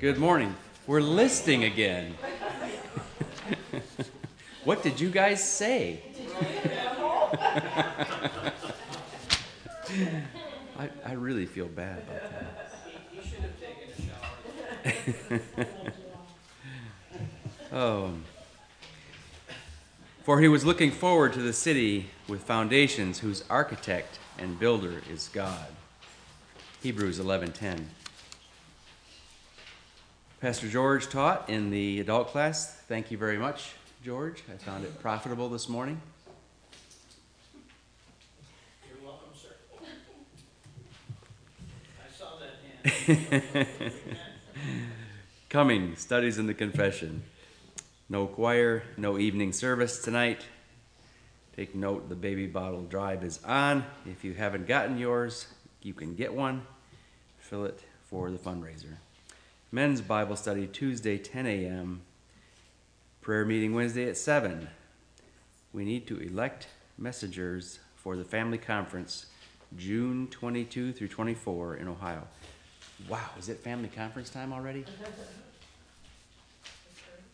Good morning. We're listing again. what did you guys say? I, I really feel bad about that. You should have taken a shower. Oh. For he was looking forward to the city with foundations whose architect and builder is God. Hebrews 11:10. Pastor George taught in the adult class. Thank you very much, George. I found it profitable this morning. You're welcome, sir. I saw that hand. Coming, studies in the confession. No choir, no evening service tonight. Take note the baby bottle drive is on. If you haven't gotten yours, you can get one. Fill it for the fundraiser. Men's Bible study Tuesday, 10 a.m. Prayer meeting Wednesday at 7. We need to elect messengers for the family conference June 22 through 24 in Ohio. Wow, is it family conference time already?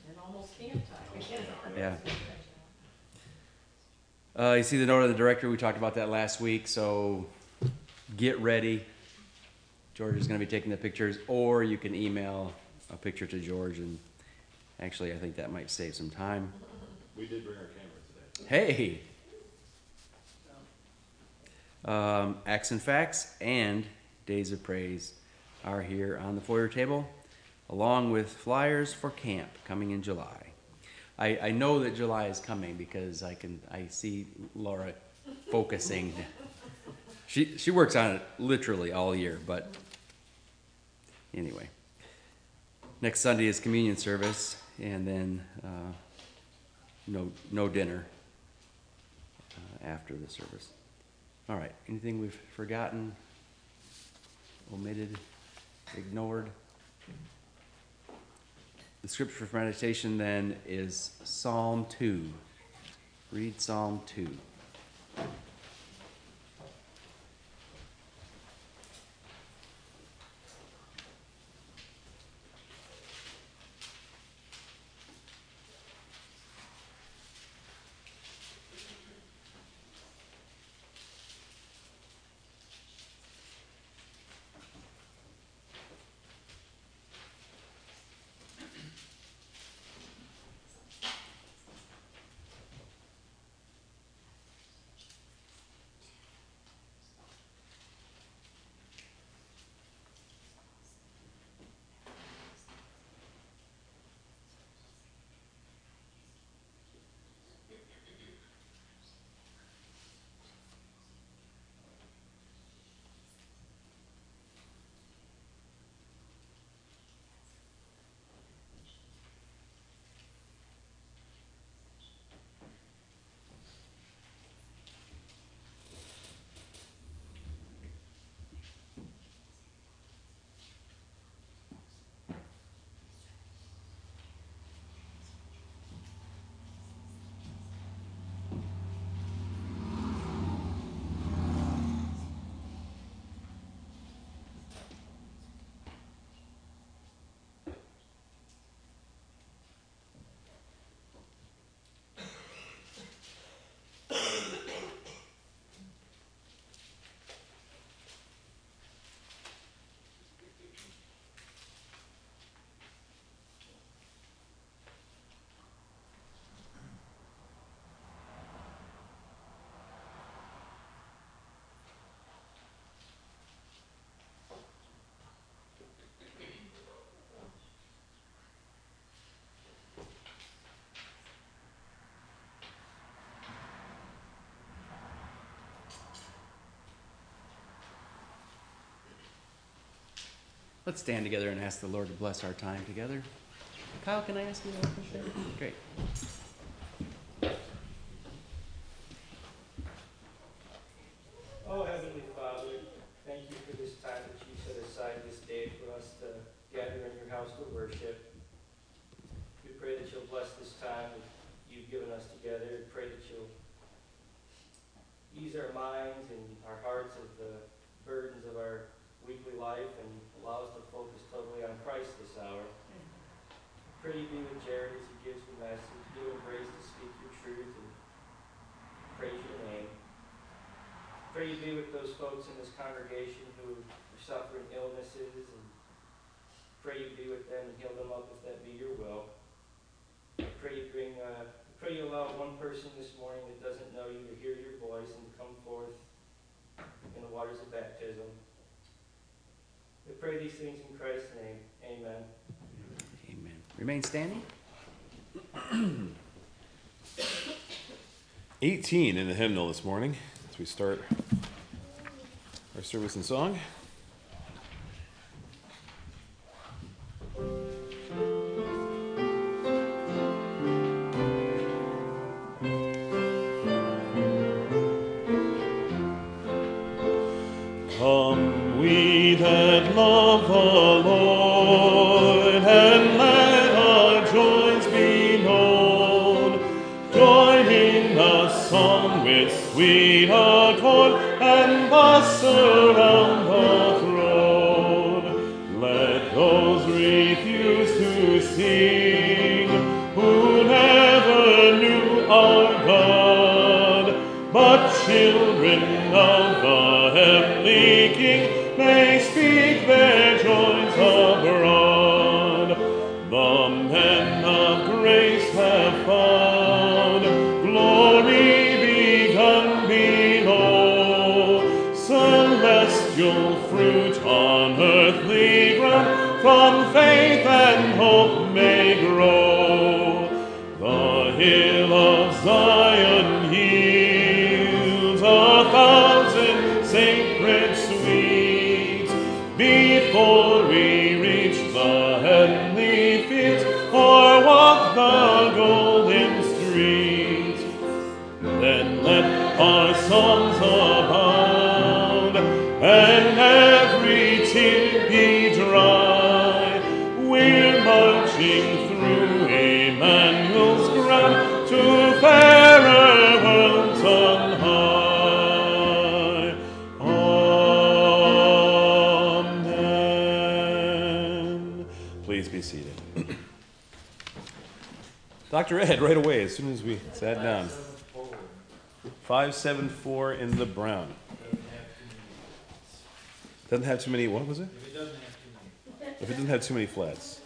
And almost camp time. Yeah. Uh, you see the note of the director. We talked about that last week. So get ready. George is going to be taking the pictures, or you can email a picture to George. And actually, I think that might save some time. We did bring our camera today. Hey. Um, Acts and Facts and Days of Praise are here on the foyer table, along with flyers for camp coming in July. I, I know that July is coming because I can I see Laura focusing. She she works on it literally all year, but anyway. Next Sunday is communion service, and then uh, no no dinner uh, after the service. All right. Anything we've forgotten, omitted, ignored? The scripture for meditation then is Psalm 2. Read Psalm 2. Let's stand together and ask the Lord to bless our time together. Kyle, can I ask you a question? Great. Oh, Heavenly Father, thank you for this time that you set aside this day for us to gather in your house to worship. We pray that you'll bless this time that you've given us together. We pray that you'll ease our minds and our hearts of the burdens of our weekly life and allow us to focus totally on Christ this hour. Pray you be with Jared as he gives the message. Give him grace to speak your truth and praise your name. Pray you be with those folks in this congregation who are suffering illnesses and pray you be with them and heal them up if that be your will. I pray you bring, uh, I pray you allow one person this morning that doesn't know you to hear your voice and to come forth in the waters of baptism. We pray these things in Christ's name. Amen. Amen. Remain standing. 18 in the hymnal this morning as we start our service and song. Dr. Ed, right away, as soon as we sat down. 574 in the brown. Doesn't have too many, what was it? If it doesn't have too many flats.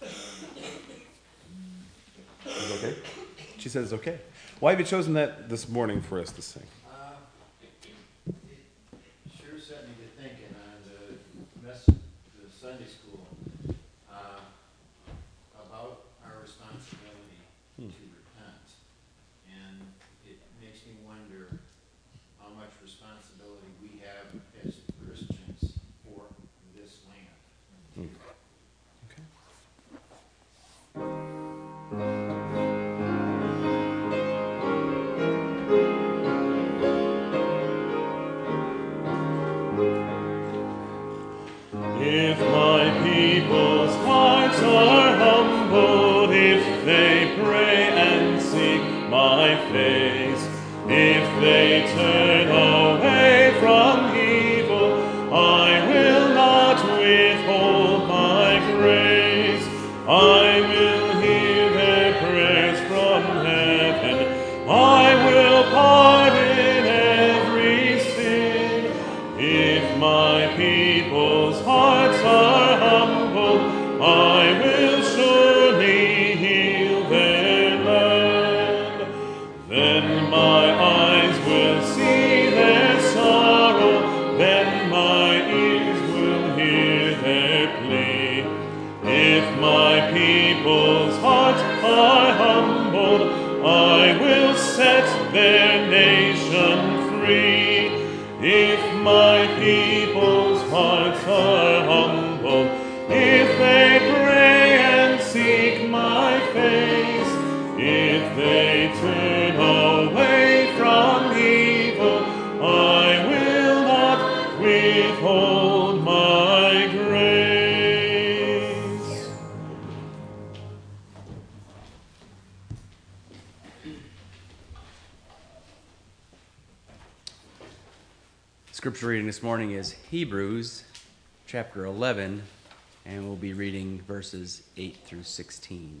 Is it okay? She said it's okay. Why have you chosen that this morning for us to sing? If they turn away from Scripture reading this morning is Hebrews chapter 11, and we'll be reading verses 8 through 16.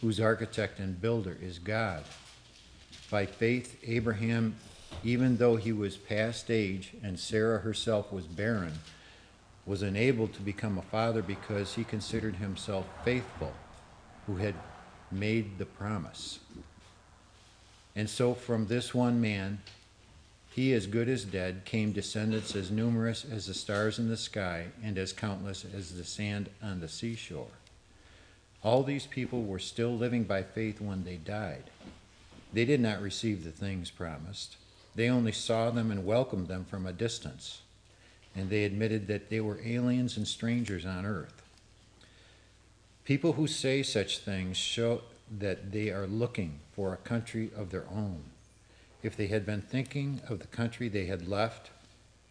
whose architect and builder is God. By faith, Abraham, even though he was past age and Sarah herself was barren, was enabled to become a father because he considered himself faithful who had made the promise. And so, from this one man, he as good as dead, came descendants as numerous as the stars in the sky and as countless as the sand on the seashore. All these people were still living by faith when they died. They did not receive the things promised. They only saw them and welcomed them from a distance, and they admitted that they were aliens and strangers on earth. People who say such things show that they are looking for a country of their own. If they had been thinking of the country they had left,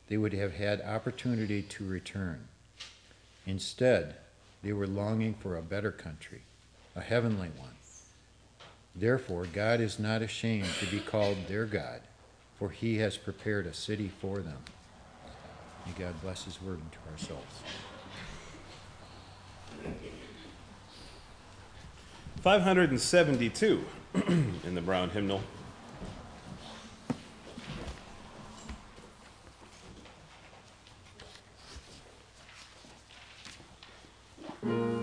they would have had opportunity to return. Instead, they were longing for a better country, a heavenly one. Therefore, God is not ashamed to be called their God, for he has prepared a city for them. May God bless his word into our souls. 572 in the Brown hymnal. Oh,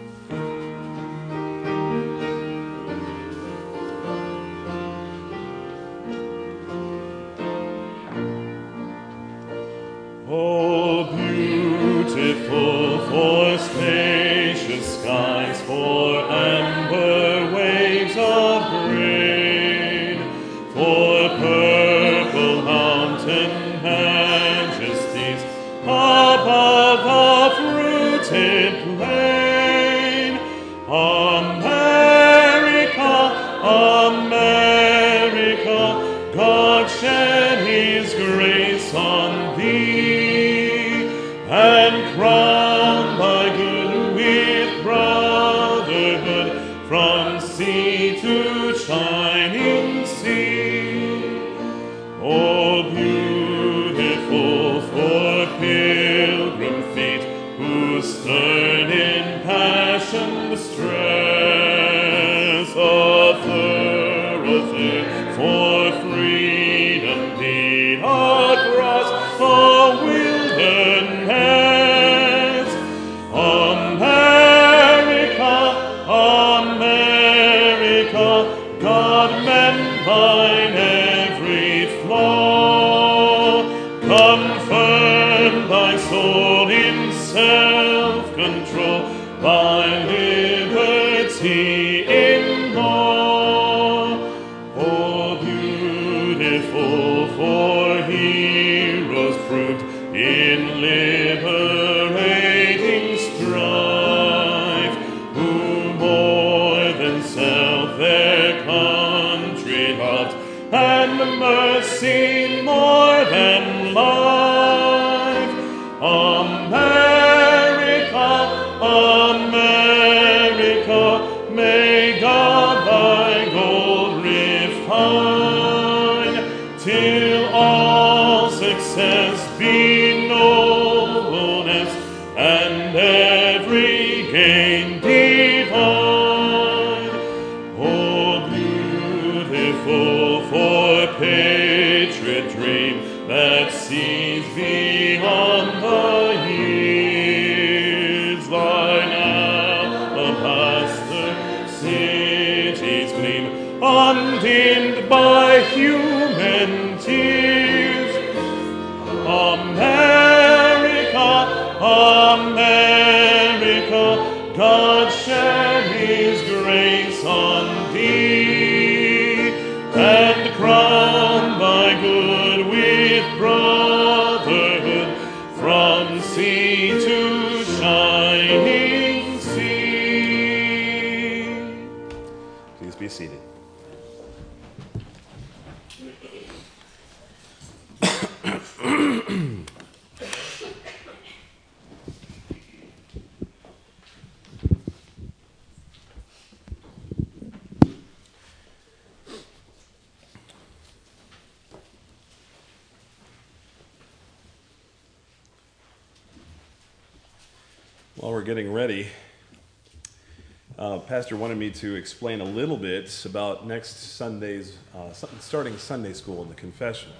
uh, Pastor wanted me to explain a little bit about next Sunday's, uh, starting Sunday school in the confessional.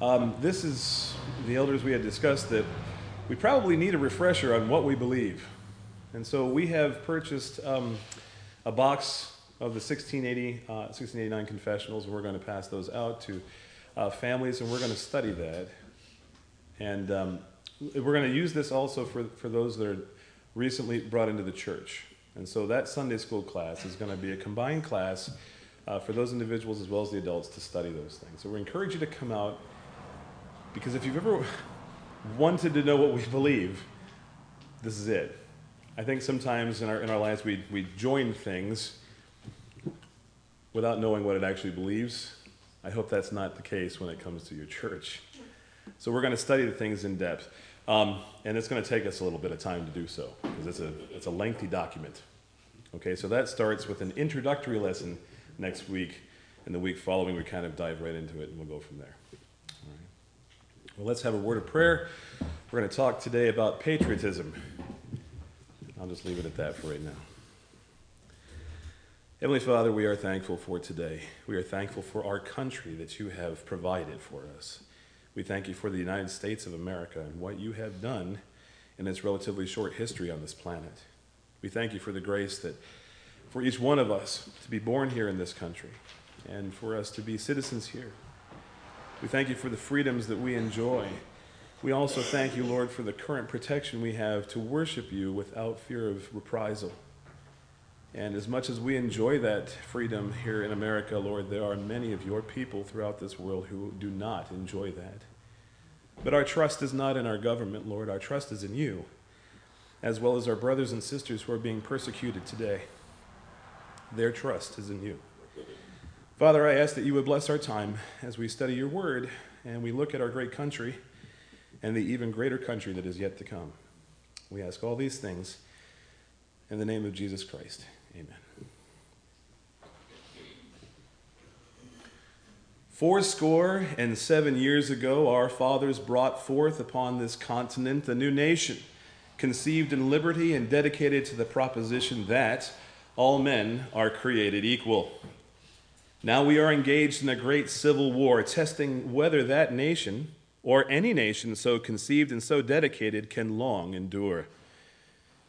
Um, this is, the elders we had discussed that we probably need a refresher on what we believe. And so we have purchased um, a box of the 1680, uh, 1689 confessionals, and we're going to pass those out to uh, families, and we're going to study that. And um, we're going to use this also for, for those that are recently brought into the church. And so that Sunday school class is going to be a combined class uh, for those individuals as well as the adults to study those things. So we encourage you to come out because if you've ever wanted to know what we believe, this is it. I think sometimes in our, in our lives we, we join things without knowing what it actually believes. I hope that's not the case when it comes to your church. So we're going to study the things in depth. Um, and it's going to take us a little bit of time to do so because it's a, it's a lengthy document. Okay, so that starts with an introductory lesson next week. And the week following, we kind of dive right into it and we'll go from there. All right. Well, let's have a word of prayer. We're going to talk today about patriotism. I'll just leave it at that for right now. Heavenly Father, we are thankful for today. We are thankful for our country that you have provided for us. We thank you for the United States of America and what you have done in its relatively short history on this planet. We thank you for the grace that for each one of us to be born here in this country and for us to be citizens here. We thank you for the freedoms that we enjoy. We also thank you, Lord, for the current protection we have to worship you without fear of reprisal. And as much as we enjoy that freedom here in America, Lord, there are many of your people throughout this world who do not enjoy that. But our trust is not in our government, Lord. Our trust is in you, as well as our brothers and sisters who are being persecuted today. Their trust is in you. Father, I ask that you would bless our time as we study your word and we look at our great country and the even greater country that is yet to come. We ask all these things in the name of Jesus Christ. Amen. Fourscore and seven years ago, our fathers brought forth upon this continent a new nation, conceived in liberty and dedicated to the proposition that all men are created equal. Now we are engaged in a great civil war, testing whether that nation, or any nation so conceived and so dedicated, can long endure.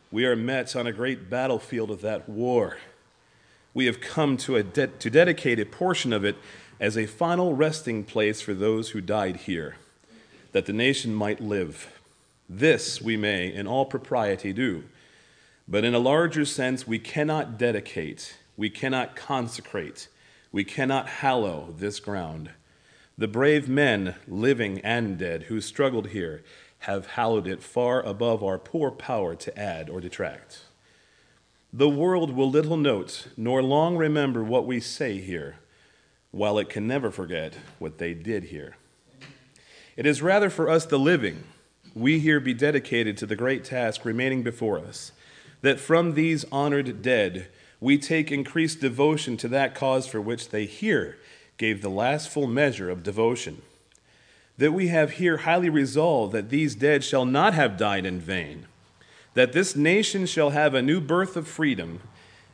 We are met on a great battlefield of that war. We have come to, de- to dedicate a portion of it as a final resting place for those who died here, that the nation might live. This we may, in all propriety, do. But in a larger sense, we cannot dedicate, we cannot consecrate, we cannot hallow this ground. The brave men, living and dead, who struggled here, have hallowed it far above our poor power to add or detract. The world will little note nor long remember what we say here, while it can never forget what they did here. It is rather for us, the living, we here be dedicated to the great task remaining before us, that from these honored dead we take increased devotion to that cause for which they here gave the last full measure of devotion that we have here highly resolved that these dead shall not have died in vain, that this nation shall have a new birth of freedom,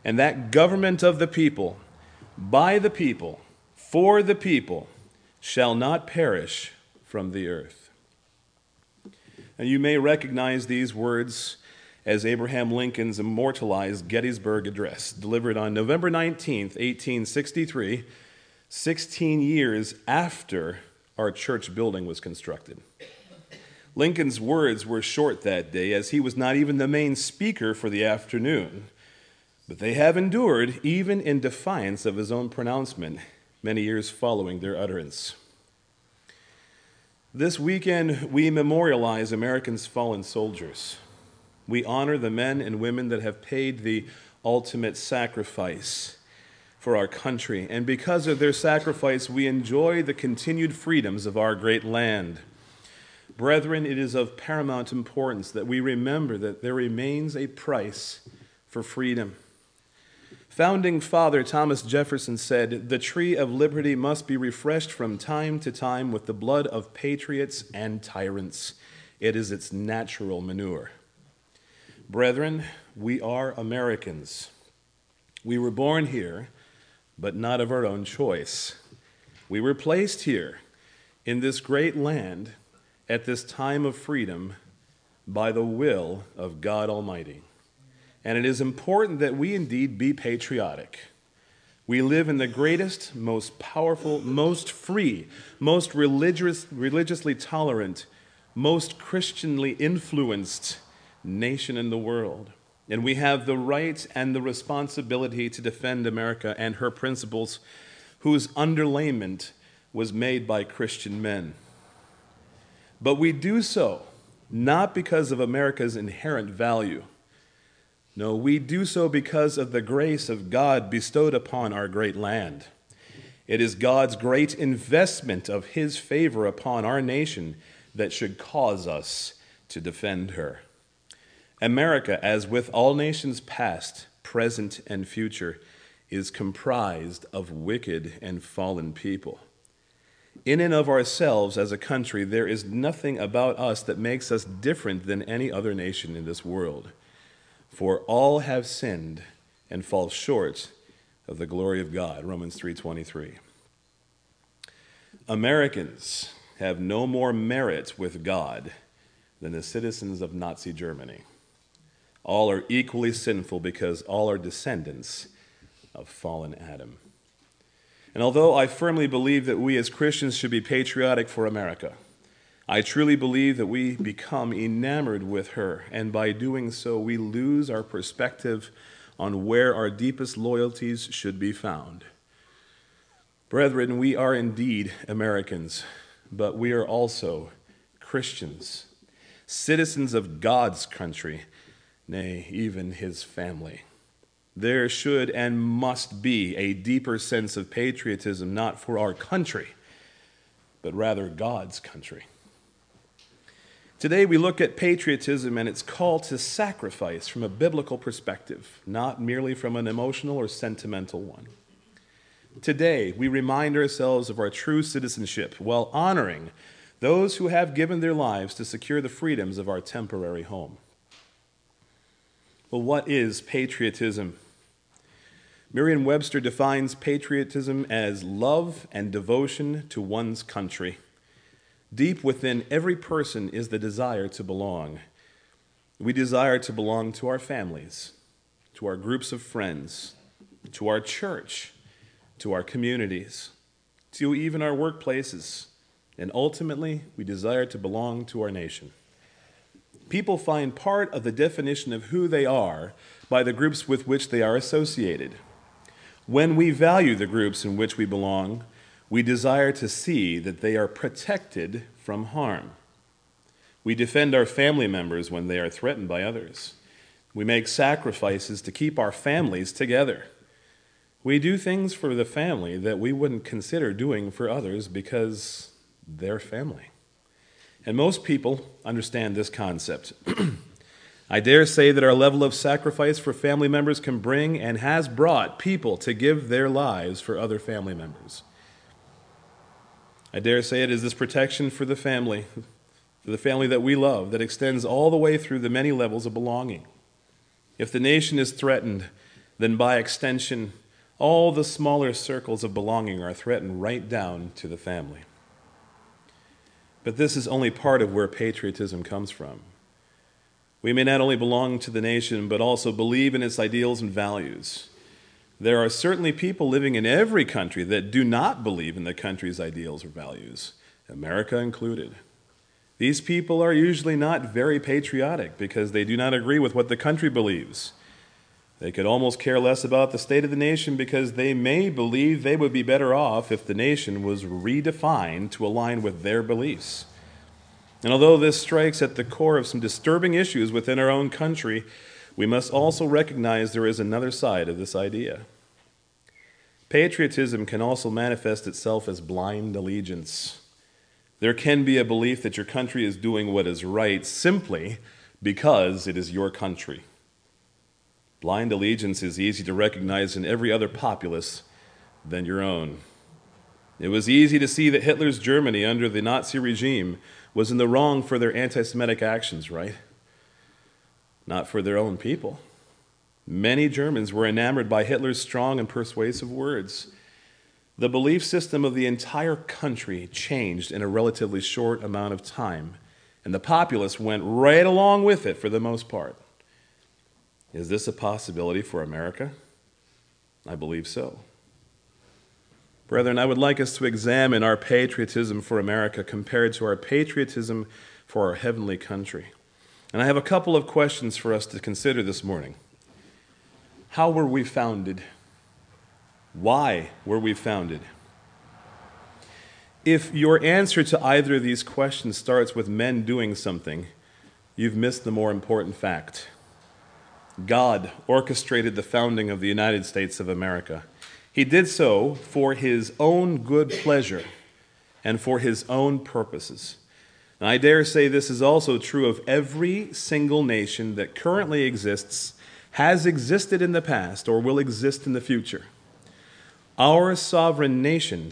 and that government of the people, by the people, for the people, shall not perish from the earth. And you may recognize these words as Abraham Lincoln's immortalized Gettysburg Address, delivered on November 19, 1863, 16 years after our church building was constructed. Lincoln's words were short that day, as he was not even the main speaker for the afternoon, But they have endured even in defiance of his own pronouncement many years following their utterance. This weekend, we memorialize Americans' fallen soldiers. We honor the men and women that have paid the ultimate sacrifice for our country. And because of their sacrifice, we enjoy the continued freedoms of our great land. Brethren, it is of paramount importance that we remember that there remains a price for freedom. Founding Father Thomas Jefferson said, The tree of liberty must be refreshed from time to time with the blood of patriots and tyrants. It is its natural manure. Brethren, we are Americans. We were born here, but not of our own choice. We were placed here in this great land at this time of freedom by the will of God Almighty. And it is important that we indeed be patriotic. We live in the greatest, most powerful, most free, most religious, religiously tolerant, most Christianly influenced nation in the world. And we have the right and the responsibility to defend America and her principles, whose underlayment was made by Christian men. But we do so not because of America's inherent value no, we do so because of the grace of God bestowed upon our great land. It is God's great investment of His favor upon our nation that should cause us to defend her. America, as with all nations past, present, and future, is comprised of wicked and fallen people. In and of ourselves as a country, there is nothing about us that makes us different than any other nation in this world. For all have sinned and fall short of the glory of God. Romans 3:23. Americans have no more merit with God than the citizens of Nazi Germany. All are equally sinful because all are descendants of fallen Adam. And although I firmly believe that we as Christians should be patriotic for America, I truly believe that we become enamored with her, and by doing so, we lose our perspective on where our deepest loyalties should be found. Brethren, we are indeed Americans, but we are also Christians, citizens of God's country, nay, even his family. There should and must be a deeper sense of patriotism, not for our country, but rather God's country. Today we look at patriotism and its call to sacrifice from a biblical perspective, not merely from an emotional or sentimental one. Today we remind ourselves of our true citizenship while honoring those who have given their lives to secure the freedoms of our temporary home. Well, what is patriotism? Merriam Webster defines patriotism as love and devotion to one's country. Deep within every person is the desire to belong. We desire to belong to our families, to our groups of friends, to our church, to our communities, to even our workplaces, and ultimately, we desire to belong to our nation. People find part of the definition of who they are by the groups with which they are associated. When we value the groups in which we belong, we desire to see that they are protected from harm. We defend our family members when they are threatened by others. We make sacrifices to keep our families together. We do things for the family that we wouldn't consider doing for others because they're family. And most people understand this concept. I dare say that our level of sacrifice for family members can bring and has brought people to give their lives for other family members. I dare say it is this protection for the family, for the family that we love, that extends all the way through the many levels of belonging. If the nation is threatened, then by extension, all the smaller circles of belonging are threatened right down to the family. But this is only part of where patriotism comes from. We may not only belong to the nation, but also believe in its ideals and values. There are certainly people living in every country that do not believe in the country's ideals or values, America included. These people are usually not very patriotic because they do not agree with what the country believes. They could almost care less about the state of the nation because they may believe they would be better off if the nation was redefined to align with their beliefs. And although this strikes at the core of some disturbing issues within our own country, we must also recognize there is another side of this idea. Patriotism can also manifest itself as blind allegiance. There can be a belief that your country is doing what is right simply because it is your country. Blind allegiance is easy to recognize in every other populace than your own. It was easy to see that Hitler's Germany under the Nazi regime was in the wrong for their anti Semitic actions, right? Not for their own people. Many Germans were enamored by Hitler's strong and persuasive words. The belief system of the entire country changed in a relatively short amount of time, and the populace went right along with it for the most part. Is this a possibility for America? I believe so. Brethren, I would like us to examine our patriotism for America compared to our patriotism for our heavenly country. And I have a couple of questions for us to consider this morning. How were we founded? Why were we founded? If your answer to either of these questions starts with men doing something, you've missed the more important fact. God orchestrated the founding of the United States of America. He did so for his own good pleasure and for his own purposes. And I dare say this is also true of every single nation that currently exists, has existed in the past, or will exist in the future. Our sovereign nation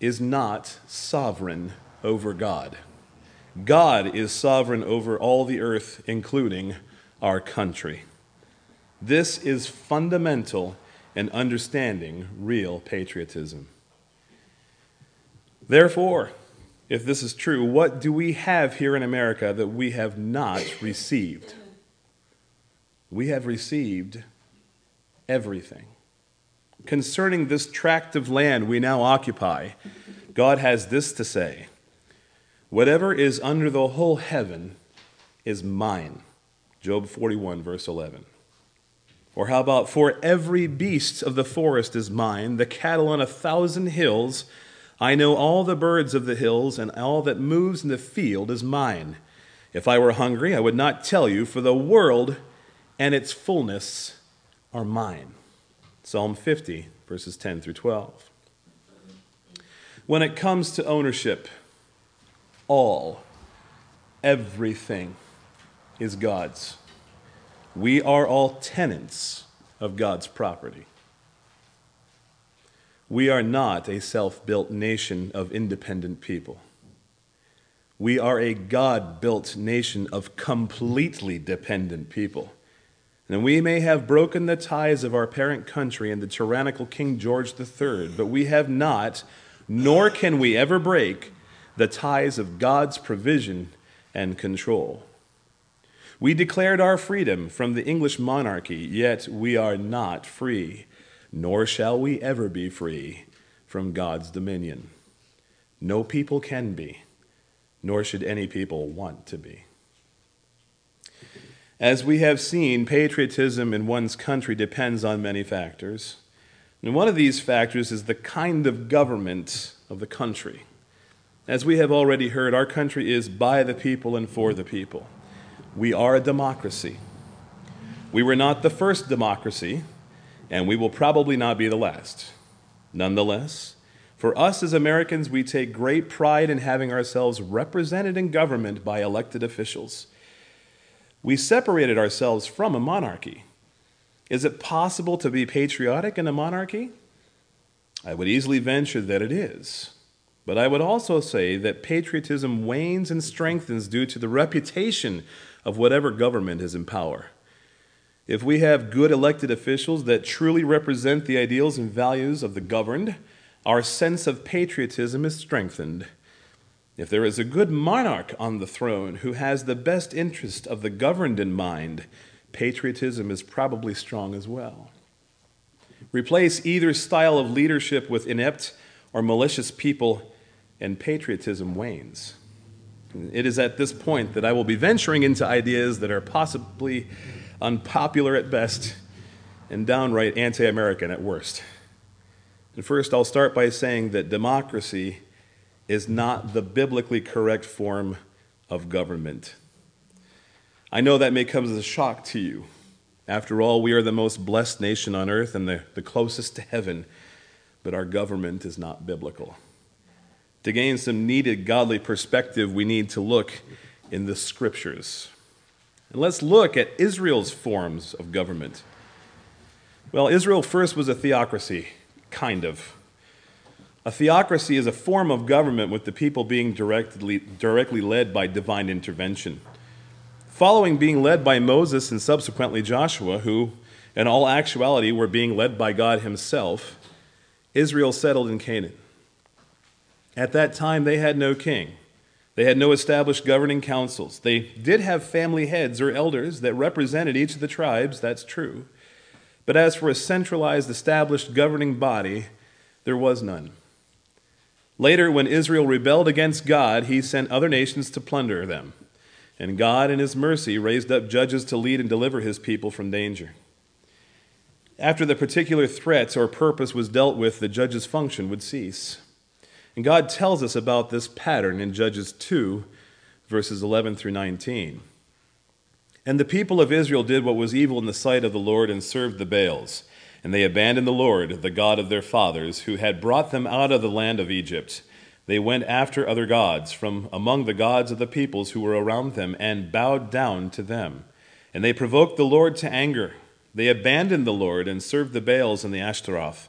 is not sovereign over God. God is sovereign over all the earth, including our country. This is fundamental in understanding real patriotism. Therefore, if this is true, what do we have here in America that we have not received? We have received everything. Concerning this tract of land we now occupy, God has this to say Whatever is under the whole heaven is mine. Job 41, verse 11. Or how about, for every beast of the forest is mine, the cattle on a thousand hills. I know all the birds of the hills, and all that moves in the field is mine. If I were hungry, I would not tell you, for the world and its fullness are mine. Psalm 50, verses 10 through 12. When it comes to ownership, all, everything is God's. We are all tenants of God's property. We are not a self built nation of independent people. We are a God built nation of completely dependent people. And we may have broken the ties of our parent country and the tyrannical King George III, but we have not, nor can we ever break, the ties of God's provision and control. We declared our freedom from the English monarchy, yet we are not free, nor shall we ever be free from God's dominion. No people can be, nor should any people want to be. As we have seen, patriotism in one's country depends on many factors. And one of these factors is the kind of government of the country. As we have already heard, our country is by the people and for the people. We are a democracy. We were not the first democracy, and we will probably not be the last. Nonetheless, for us as Americans, we take great pride in having ourselves represented in government by elected officials. We separated ourselves from a monarchy. Is it possible to be patriotic in a monarchy? I would easily venture that it is. But I would also say that patriotism wanes and strengthens due to the reputation of whatever government is in power. If we have good elected officials that truly represent the ideals and values of the governed, our sense of patriotism is strengthened. If there is a good monarch on the throne who has the best interest of the governed in mind, patriotism is probably strong as well. Replace either style of leadership with inept or malicious people, and patriotism wanes. It is at this point that I will be venturing into ideas that are possibly unpopular at best and downright anti American at worst. And first, I'll start by saying that democracy is not the biblically correct form of government. I know that may come as a shock to you. After all, we are the most blessed nation on earth and the, the closest to heaven, but our government is not biblical. To gain some needed godly perspective, we need to look in the scriptures. And let's look at Israel's forms of government. Well, Israel first was a theocracy, kind of. A theocracy is a form of government with the people being directly, directly led by divine intervention. Following being led by Moses and subsequently Joshua, who, in all actuality, were being led by God Himself, Israel settled in Canaan. At that time, they had no king. They had no established governing councils. They did have family heads or elders that represented each of the tribes, that's true. But as for a centralized, established governing body, there was none. Later, when Israel rebelled against God, he sent other nations to plunder them. And God, in his mercy, raised up judges to lead and deliver his people from danger. After the particular threat or purpose was dealt with, the judge's function would cease. And God tells us about this pattern in Judges 2, verses 11 through 19. And the people of Israel did what was evil in the sight of the Lord and served the Baals. And they abandoned the Lord, the God of their fathers, who had brought them out of the land of Egypt. They went after other gods from among the gods of the peoples who were around them and bowed down to them. And they provoked the Lord to anger. They abandoned the Lord and served the Baals and the Ashtaroth.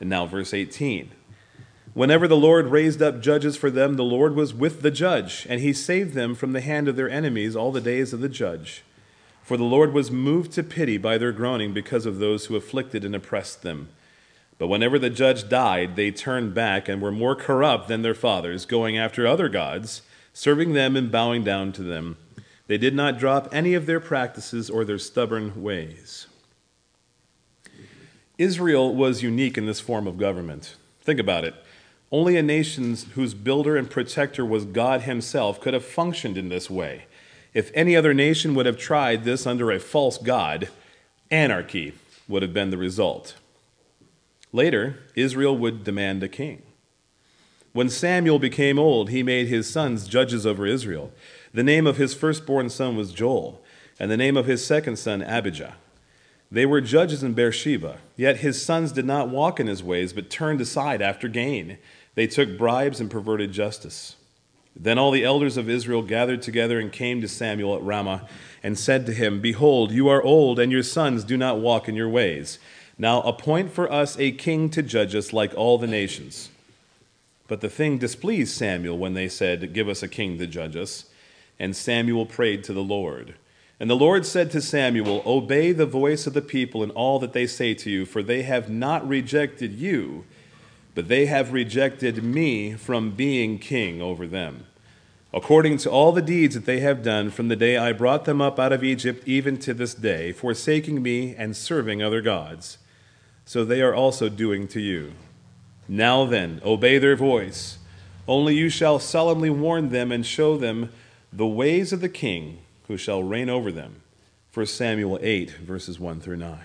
And now, verse 18. Whenever the Lord raised up judges for them, the Lord was with the judge, and he saved them from the hand of their enemies all the days of the judge. For the Lord was moved to pity by their groaning because of those who afflicted and oppressed them. But whenever the judge died, they turned back and were more corrupt than their fathers, going after other gods, serving them and bowing down to them. They did not drop any of their practices or their stubborn ways. Israel was unique in this form of government. Think about it. Only a nation whose builder and protector was God Himself could have functioned in this way. If any other nation would have tried this under a false God, anarchy would have been the result. Later, Israel would demand a king. When Samuel became old, he made his sons judges over Israel. The name of his firstborn son was Joel, and the name of his second son, Abijah. They were judges in Beersheba, yet his sons did not walk in his ways, but turned aside after gain. They took bribes and perverted justice. Then all the elders of Israel gathered together and came to Samuel at Ramah and said to him, Behold, you are old, and your sons do not walk in your ways. Now appoint for us a king to judge us like all the nations. But the thing displeased Samuel when they said, Give us a king to judge us. And Samuel prayed to the Lord. And the Lord said to Samuel, Obey the voice of the people in all that they say to you, for they have not rejected you, but they have rejected me from being king over them. According to all the deeds that they have done from the day I brought them up out of Egypt, even to this day, forsaking me and serving other gods, so they are also doing to you. Now then, obey their voice. Only you shall solemnly warn them and show them the ways of the king who shall reign over them. 1 Samuel 8, verses 1 through 9.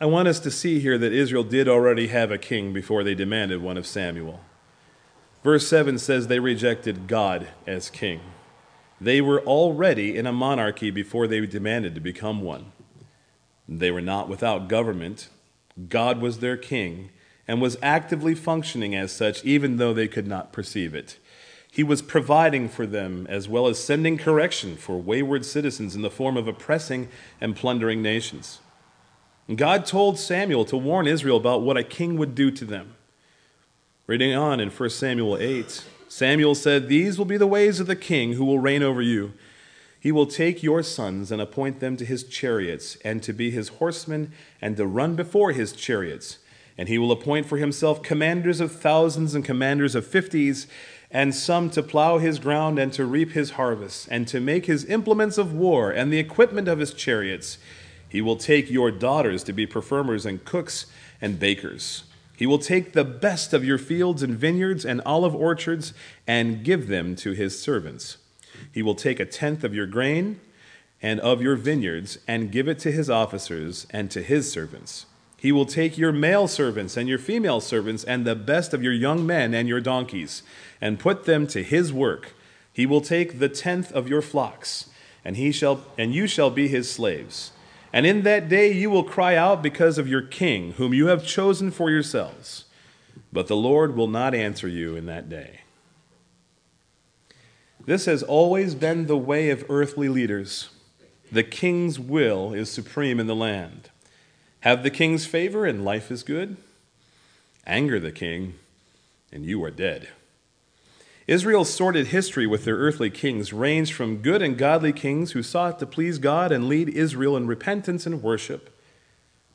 I want us to see here that Israel did already have a king before they demanded one of Samuel. Verse 7 says they rejected God as king. They were already in a monarchy before they demanded to become one. They were not without government. God was their king and was actively functioning as such, even though they could not perceive it. He was providing for them as well as sending correction for wayward citizens in the form of oppressing and plundering nations. God told Samuel to warn Israel about what a king would do to them. Reading on in 1 Samuel 8, Samuel said, These will be the ways of the king who will reign over you. He will take your sons and appoint them to his chariots, and to be his horsemen, and to run before his chariots. And he will appoint for himself commanders of thousands and commanders of fifties, and some to plow his ground and to reap his harvest, and to make his implements of war and the equipment of his chariots. He will take your daughters to be perfumers and cooks and bakers. He will take the best of your fields and vineyards and olive orchards and give them to his servants. He will take a tenth of your grain and of your vineyards and give it to his officers and to his servants. He will take your male servants and your female servants and the best of your young men and your donkeys and put them to his work. He will take the tenth of your flocks and he shall and you shall be his slaves. And in that day you will cry out because of your king whom you have chosen for yourselves. But the Lord will not answer you in that day. This has always been the way of earthly leaders. The king's will is supreme in the land. Have the king's favor, and life is good. Anger the king, and you are dead. Israel's sordid history with their earthly kings ranged from good and godly kings who sought to please God and lead Israel in repentance and worship,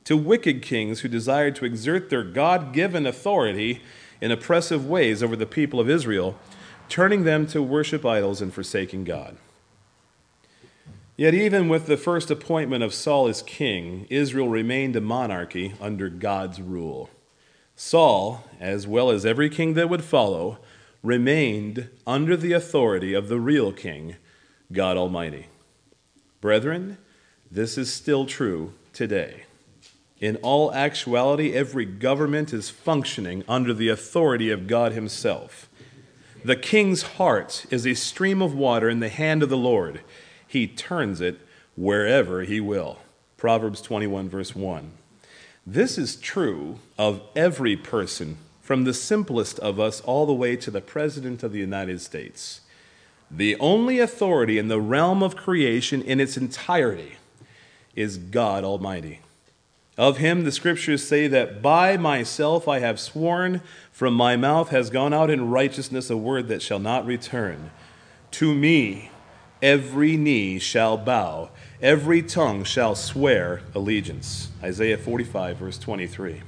to wicked kings who desired to exert their God given authority in oppressive ways over the people of Israel turning them to worship idols and forsaking God. Yet, even with the first appointment of Saul as king, Israel remained a monarchy under God's rule. Saul, as well as every king that would follow, remained under the authority of the real king, God Almighty. Brethren, this is still true today. In all actuality, every government is functioning under the authority of God Himself. The king's heart is a stream of water in the hand of the Lord. He turns it wherever he will. Proverbs 21, verse 1. This is true of every person, from the simplest of us all the way to the President of the United States. The only authority in the realm of creation in its entirety is God Almighty. Of him, the scriptures say that by myself I have sworn, from my mouth has gone out in righteousness a word that shall not return. To me every knee shall bow, every tongue shall swear allegiance. Isaiah 45, verse 23.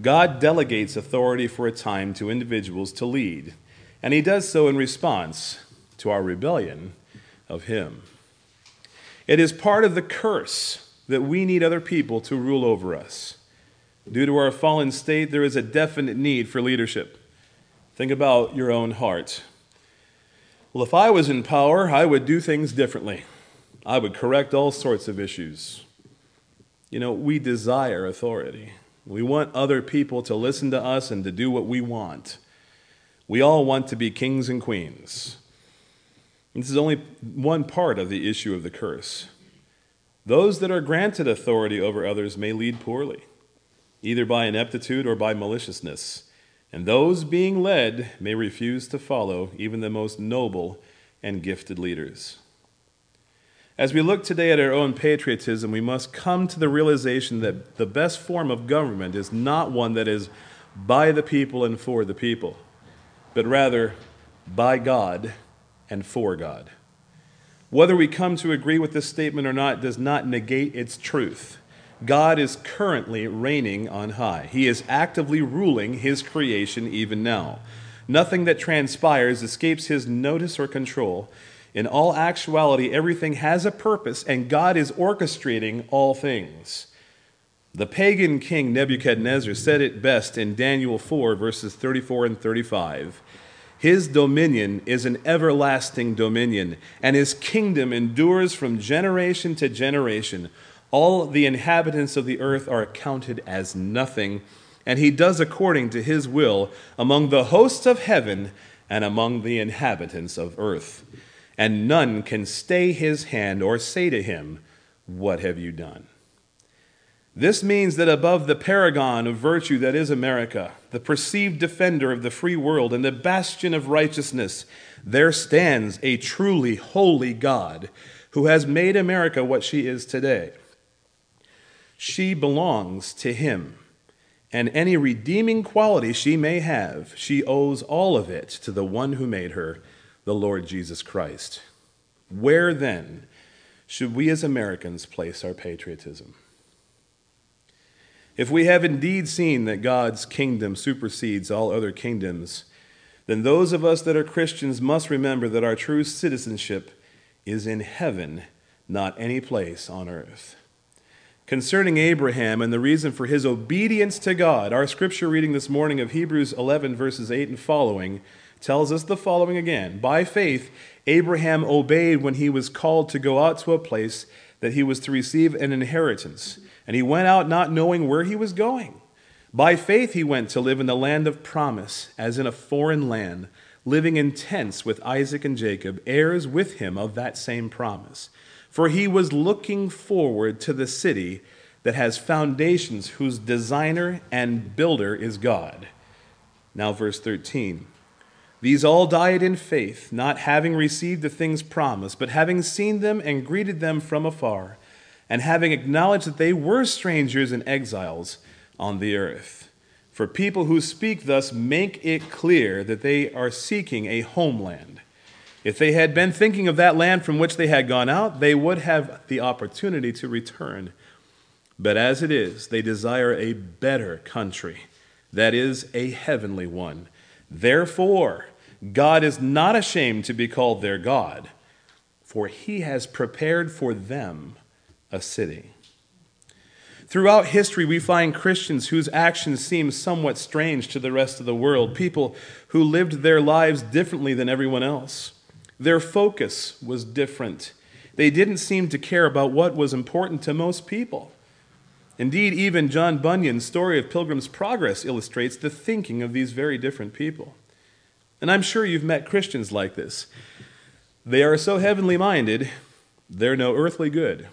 God delegates authority for a time to individuals to lead, and he does so in response to our rebellion of him. It is part of the curse that we need other people to rule over us. Due to our fallen state, there is a definite need for leadership. Think about your own heart. Well, if I was in power, I would do things differently. I would correct all sorts of issues. You know, we desire authority. We want other people to listen to us and to do what we want. We all want to be kings and queens. This is only one part of the issue of the curse. Those that are granted authority over others may lead poorly, either by ineptitude or by maliciousness, and those being led may refuse to follow even the most noble and gifted leaders. As we look today at our own patriotism, we must come to the realization that the best form of government is not one that is by the people and for the people, but rather by God and for God. Whether we come to agree with this statement or not does not negate its truth. God is currently reigning on high. He is actively ruling his creation even now. Nothing that transpires escapes his notice or control. In all actuality, everything has a purpose, and God is orchestrating all things. The pagan king Nebuchadnezzar said it best in Daniel 4, verses 34 and 35. His dominion is an everlasting dominion, and his kingdom endures from generation to generation. All the inhabitants of the earth are accounted as nothing, and he does according to his will among the hosts of heaven and among the inhabitants of earth. And none can stay his hand or say to him, What have you done? This means that above the paragon of virtue that is America, the perceived defender of the free world and the bastion of righteousness, there stands a truly holy God who has made America what she is today. She belongs to him, and any redeeming quality she may have, she owes all of it to the one who made her, the Lord Jesus Christ. Where then should we as Americans place our patriotism? If we have indeed seen that God's kingdom supersedes all other kingdoms, then those of us that are Christians must remember that our true citizenship is in heaven, not any place on earth. Concerning Abraham and the reason for his obedience to God, our scripture reading this morning of Hebrews 11, verses 8 and following, tells us the following again By faith, Abraham obeyed when he was called to go out to a place that he was to receive an inheritance, and he went out not knowing where he was going. By faith, he went to live in the land of promise, as in a foreign land, living in tents with Isaac and Jacob, heirs with him of that same promise. For he was looking forward to the city that has foundations, whose designer and builder is God. Now, verse 13. These all died in faith, not having received the things promised, but having seen them and greeted them from afar, and having acknowledged that they were strangers and exiles on the earth. For people who speak thus make it clear that they are seeking a homeland. If they had been thinking of that land from which they had gone out, they would have the opportunity to return. But as it is, they desire a better country, that is, a heavenly one. Therefore, God is not ashamed to be called their God, for he has prepared for them a city. Throughout history, we find Christians whose actions seem somewhat strange to the rest of the world, people who lived their lives differently than everyone else. Their focus was different. They didn't seem to care about what was important to most people. Indeed, even John Bunyan's story of Pilgrim's Progress illustrates the thinking of these very different people. And I'm sure you've met Christians like this. They are so heavenly minded, they're no earthly good,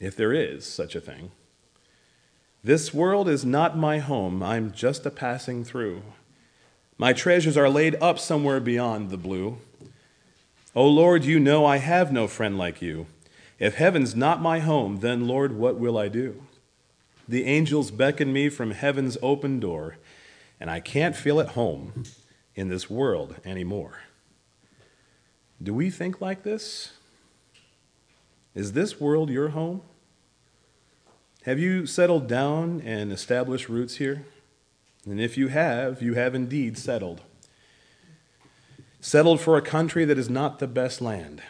if there is such a thing. This world is not my home, I'm just a passing through. My treasures are laid up somewhere beyond the blue. O Lord, you know I have no friend like you. If heaven's not my home, then, Lord, what will I do? The angels beckon me from heaven's open door, and I can't feel at home in this world anymore. Do we think like this? Is this world your home? Have you settled down and established roots here? And if you have, you have indeed settled. Settled for a country that is not the best land.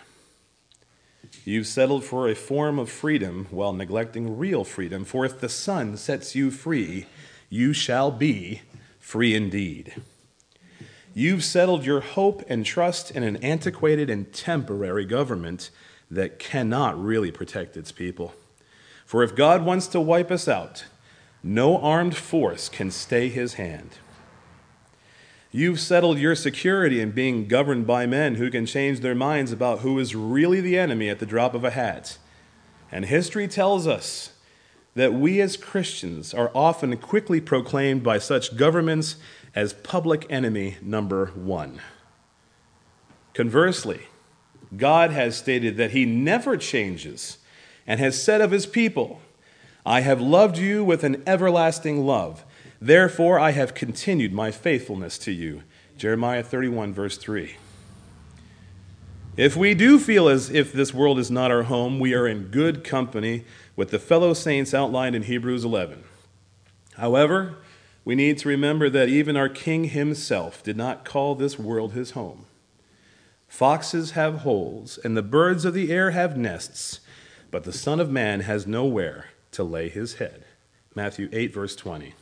You've settled for a form of freedom while neglecting real freedom, for if the Son sets you free, you shall be free indeed. You've settled your hope and trust in an antiquated and temporary government that cannot really protect its people. For if God wants to wipe us out, no armed force can stay his hand. You've settled your security in being governed by men who can change their minds about who is really the enemy at the drop of a hat. And history tells us that we as Christians are often quickly proclaimed by such governments as public enemy number one. Conversely, God has stated that he never changes and has said of his people, I have loved you with an everlasting love. Therefore, I have continued my faithfulness to you. Jeremiah 31, verse 3. If we do feel as if this world is not our home, we are in good company with the fellow saints outlined in Hebrews 11. However, we need to remember that even our King himself did not call this world his home. Foxes have holes, and the birds of the air have nests but the Son of Man has nowhere to lay his head. Matthew 8, verse 20.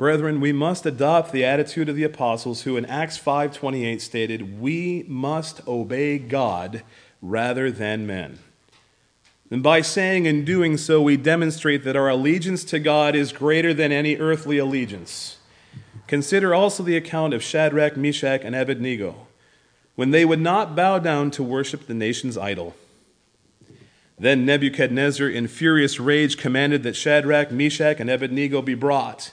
Brethren, we must adopt the attitude of the apostles who in Acts 5:28 stated, "We must obey God rather than men." And by saying and doing so, we demonstrate that our allegiance to God is greater than any earthly allegiance. Consider also the account of Shadrach, Meshach, and Abednego, when they would not bow down to worship the nation's idol. Then Nebuchadnezzar, in furious rage, commanded that Shadrach, Meshach, and Abednego be brought.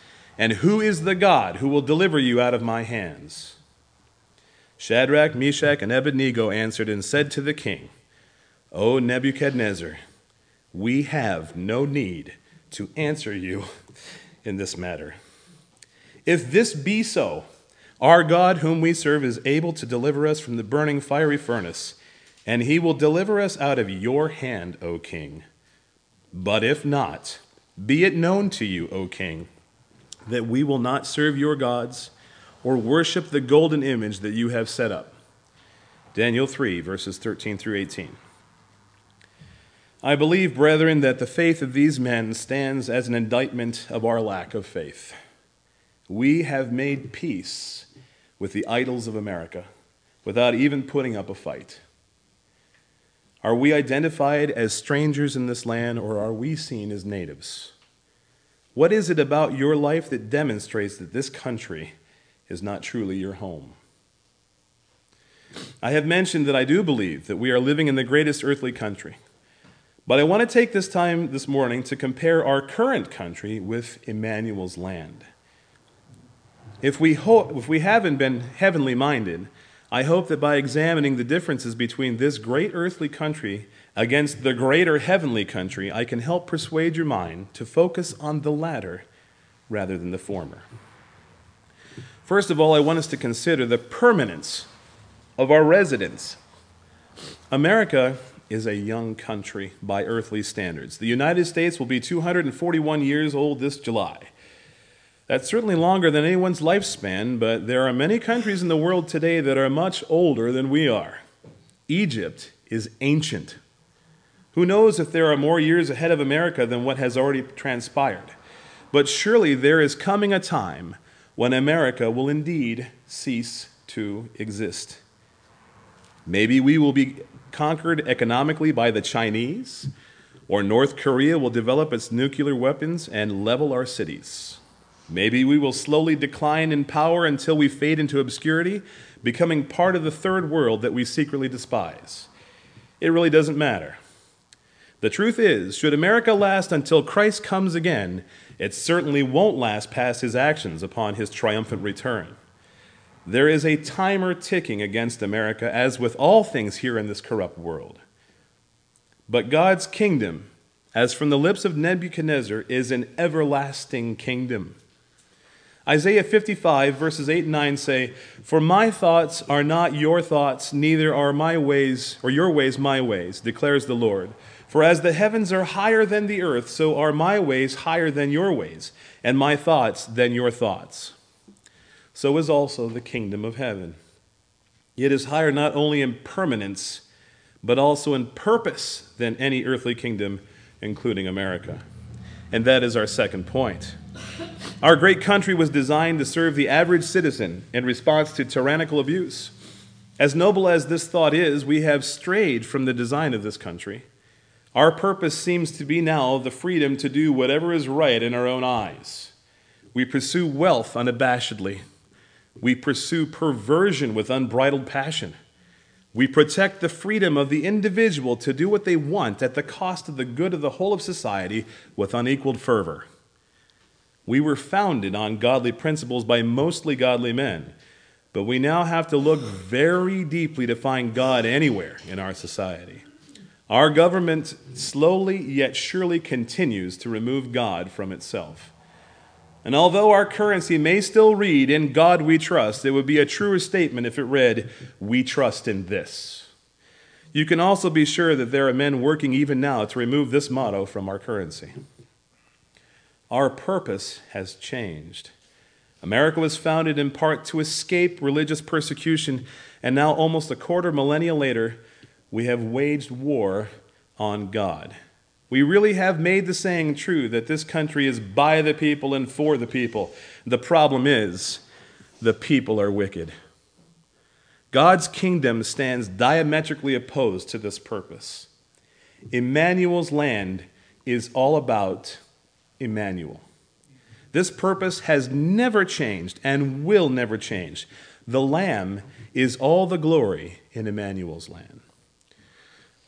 And who is the God who will deliver you out of my hands? Shadrach, Meshach, and Abednego answered and said to the king, O Nebuchadnezzar, we have no need to answer you in this matter. If this be so, our God, whom we serve, is able to deliver us from the burning fiery furnace, and he will deliver us out of your hand, O king. But if not, be it known to you, O king, that we will not serve your gods or worship the golden image that you have set up. Daniel 3, verses 13 through 18. I believe, brethren, that the faith of these men stands as an indictment of our lack of faith. We have made peace with the idols of America without even putting up a fight. Are we identified as strangers in this land or are we seen as natives? What is it about your life that demonstrates that this country is not truly your home? I have mentioned that I do believe that we are living in the greatest earthly country. But I want to take this time this morning to compare our current country with Emmanuel's land. If we, ho- if we haven't been heavenly minded, I hope that by examining the differences between this great earthly country against the greater heavenly country, I can help persuade your mind to focus on the latter rather than the former. First of all, I want us to consider the permanence of our residence. America is a young country by earthly standards. The United States will be 241 years old this July. That's certainly longer than anyone's lifespan, but there are many countries in the world today that are much older than we are. Egypt is ancient. Who knows if there are more years ahead of America than what has already transpired? But surely there is coming a time when America will indeed cease to exist. Maybe we will be conquered economically by the Chinese, or North Korea will develop its nuclear weapons and level our cities. Maybe we will slowly decline in power until we fade into obscurity, becoming part of the third world that we secretly despise. It really doesn't matter. The truth is, should America last until Christ comes again, it certainly won't last past his actions upon his triumphant return. There is a timer ticking against America, as with all things here in this corrupt world. But God's kingdom, as from the lips of Nebuchadnezzar, is an everlasting kingdom. Isaiah 55, verses 8 and 9 say, For my thoughts are not your thoughts, neither are my ways, or your ways my ways, declares the Lord. For as the heavens are higher than the earth, so are my ways higher than your ways, and my thoughts than your thoughts so is also the kingdom of heaven. It is higher not only in permanence, but also in purpose than any earthly kingdom, including America. And that is our second point. Our great country was designed to serve the average citizen in response to tyrannical abuse. As noble as this thought is, we have strayed from the design of this country. Our purpose seems to be now the freedom to do whatever is right in our own eyes. We pursue wealth unabashedly. We pursue perversion with unbridled passion. We protect the freedom of the individual to do what they want at the cost of the good of the whole of society with unequaled fervor. We were founded on godly principles by mostly godly men, but we now have to look very deeply to find God anywhere in our society. Our government slowly yet surely continues to remove God from itself. And although our currency may still read, In God we trust, it would be a truer statement if it read, We trust in this. You can also be sure that there are men working even now to remove this motto from our currency. Our purpose has changed. America was founded in part to escape religious persecution, and now, almost a quarter millennia later, we have waged war on God. We really have made the saying true that this country is by the people and for the people. The problem is, the people are wicked. God's kingdom stands diametrically opposed to this purpose. Emmanuel's land is all about Emmanuel. This purpose has never changed and will never change. The Lamb is all the glory in Emmanuel's land.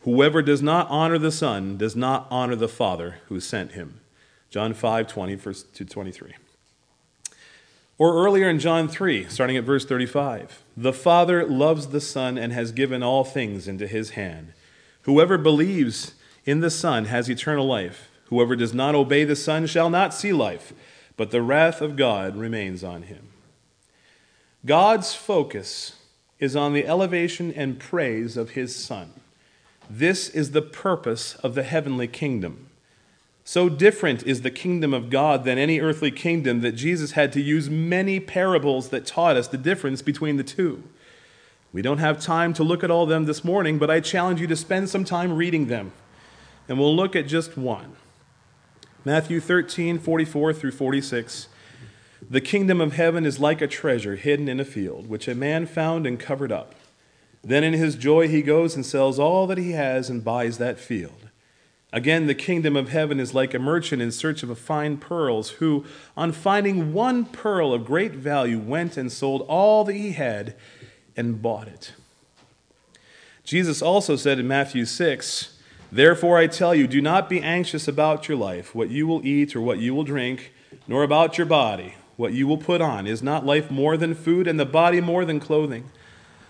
Whoever does not honor the Son does not honor the Father who sent him. John 5, 20 verse to 23. Or earlier in John 3, starting at verse 35, the Father loves the Son and has given all things into his hand. Whoever believes in the Son has eternal life. Whoever does not obey the Son shall not see life, but the wrath of God remains on him. God's focus is on the elevation and praise of his Son. This is the purpose of the heavenly kingdom. So different is the kingdom of God than any earthly kingdom that Jesus had to use many parables that taught us the difference between the two. We don't have time to look at all of them this morning, but I challenge you to spend some time reading them. And we'll look at just one. Matthew 13, 44 through 46. The kingdom of heaven is like a treasure hidden in a field, which a man found and covered up. Then in his joy he goes and sells all that he has and buys that field. Again, the kingdom of heaven is like a merchant in search of fine pearls, who, on finding one pearl of great value, went and sold all that he had and bought it. Jesus also said in Matthew 6, Therefore I tell you, do not be anxious about your life, what you will eat or what you will drink, nor about your body, what you will put on. Is not life more than food, and the body more than clothing?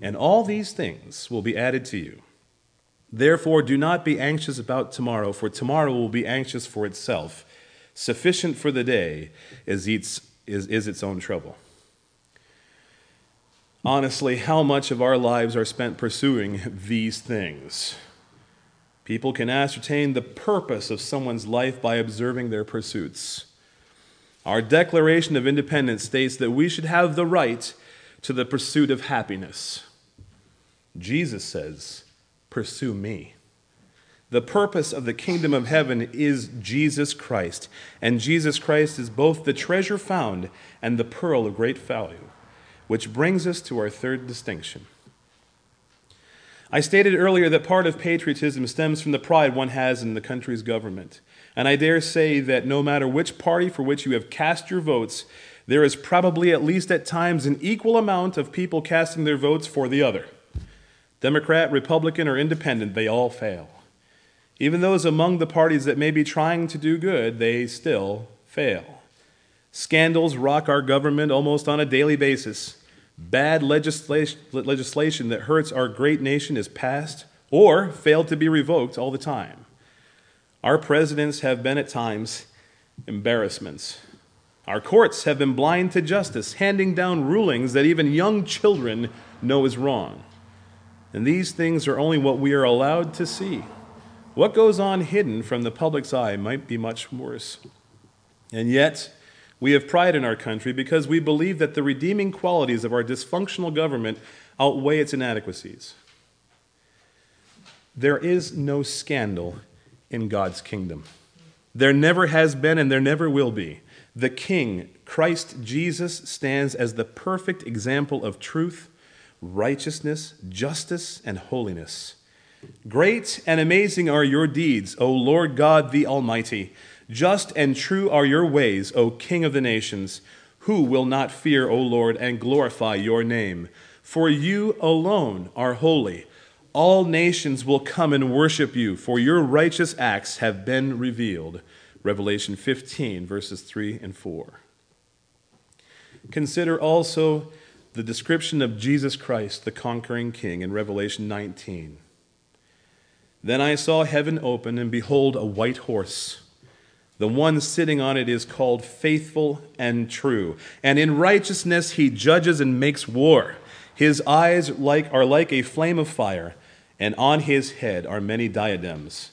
and all these things will be added to you. Therefore, do not be anxious about tomorrow, for tomorrow will be anxious for itself. Sufficient for the day is its, is, is its own trouble. Honestly, how much of our lives are spent pursuing these things? People can ascertain the purpose of someone's life by observing their pursuits. Our Declaration of Independence states that we should have the right to the pursuit of happiness. Jesus says, Pursue me. The purpose of the kingdom of heaven is Jesus Christ, and Jesus Christ is both the treasure found and the pearl of great value, which brings us to our third distinction. I stated earlier that part of patriotism stems from the pride one has in the country's government. And I dare say that no matter which party for which you have cast your votes, there is probably at least at times an equal amount of people casting their votes for the other. Democrat, Republican, or Independent, they all fail. Even those among the parties that may be trying to do good, they still fail. Scandals rock our government almost on a daily basis. Bad legislation, legislation that hurts our great nation is passed or failed to be revoked all the time. Our presidents have been at times embarrassments. Our courts have been blind to justice, handing down rulings that even young children know is wrong. And these things are only what we are allowed to see. What goes on hidden from the public's eye might be much worse. And yet, we have pride in our country because we believe that the redeeming qualities of our dysfunctional government outweigh its inadequacies. There is no scandal in God's kingdom. There never has been and there never will be. The King, Christ Jesus, stands as the perfect example of truth righteousness, justice, and holiness. Great and amazing are your deeds, O Lord God the Almighty. Just and true are your ways, O King of the nations. Who will not fear, O Lord, and glorify your name? For you alone are holy. All nations will come and worship you, for your righteous acts have been revealed. Revelation 15, verses 3 and 4. Consider also the description of Jesus Christ, the conquering king, in Revelation 19. Then I saw heaven open, and behold, a white horse. The one sitting on it is called faithful and true, and in righteousness he judges and makes war. His eyes like, are like a flame of fire, and on his head are many diadems.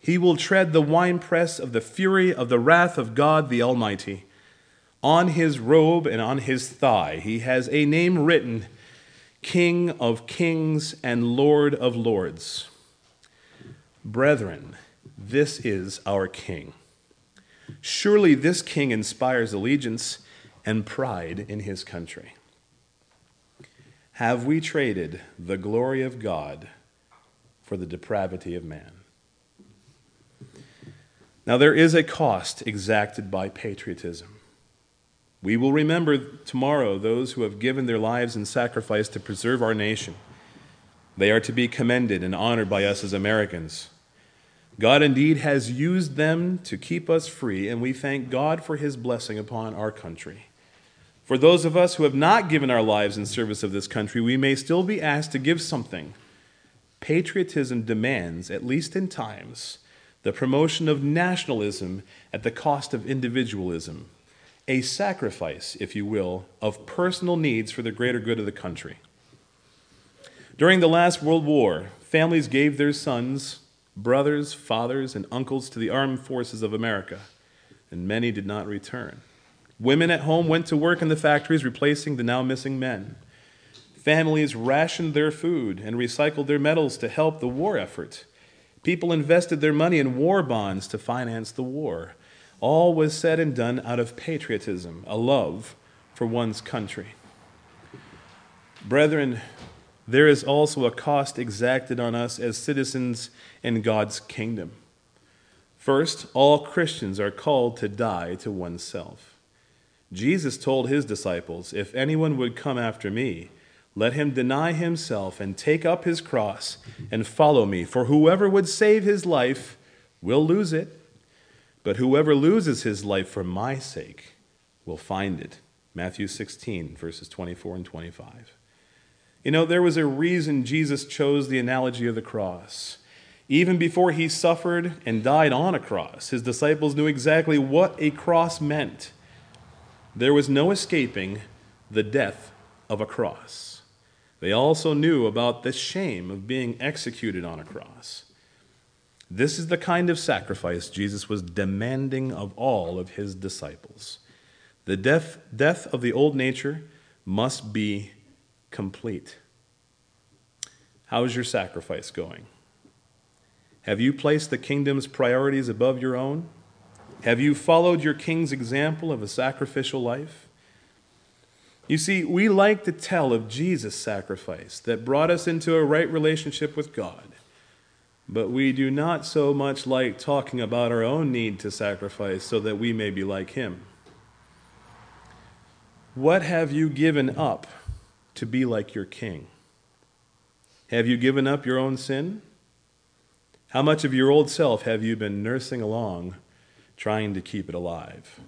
He will tread the winepress of the fury of the wrath of God the Almighty. On his robe and on his thigh he has a name written King of Kings and Lord of Lords. Brethren, this is our King. Surely this King inspires allegiance and pride in his country. Have we traded the glory of God for the depravity of man? Now, there is a cost exacted by patriotism. We will remember tomorrow those who have given their lives in sacrifice to preserve our nation. They are to be commended and honored by us as Americans. God indeed has used them to keep us free, and we thank God for his blessing upon our country. For those of us who have not given our lives in service of this country, we may still be asked to give something. Patriotism demands, at least in times, the promotion of nationalism at the cost of individualism, a sacrifice, if you will, of personal needs for the greater good of the country. During the last World War, families gave their sons brothers, fathers, and uncles to the armed forces of America, and many did not return. Women at home went to work in the factories, replacing the now missing men. Families rationed their food and recycled their metals to help the war effort. People invested their money in war bonds to finance the war. All was said and done out of patriotism, a love for one's country. Brethren, there is also a cost exacted on us as citizens in God's kingdom. First, all Christians are called to die to oneself. Jesus told his disciples, If anyone would come after me, let him deny himself and take up his cross and follow me. For whoever would save his life will lose it, but whoever loses his life for my sake will find it. Matthew 16, verses 24 and 25. You know, there was a reason Jesus chose the analogy of the cross. Even before he suffered and died on a cross, his disciples knew exactly what a cross meant. There was no escaping the death of a cross. They also knew about the shame of being executed on a cross. This is the kind of sacrifice Jesus was demanding of all of his disciples. The death, death of the old nature must be complete. How's your sacrifice going? Have you placed the kingdom's priorities above your own? Have you followed your king's example of a sacrificial life? You see, we like to tell of Jesus' sacrifice that brought us into a right relationship with God, but we do not so much like talking about our own need to sacrifice so that we may be like Him. What have you given up to be like your king? Have you given up your own sin? How much of your old self have you been nursing along, trying to keep it alive?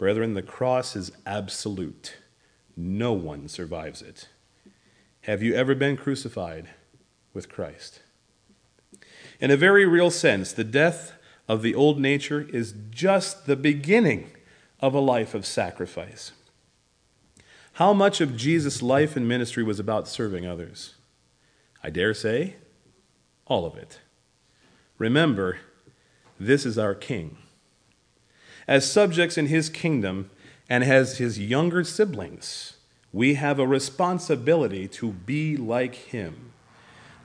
Brethren, the cross is absolute. No one survives it. Have you ever been crucified with Christ? In a very real sense, the death of the old nature is just the beginning of a life of sacrifice. How much of Jesus' life and ministry was about serving others? I dare say, all of it. Remember, This is our king. As subjects in his kingdom and as his younger siblings, we have a responsibility to be like him.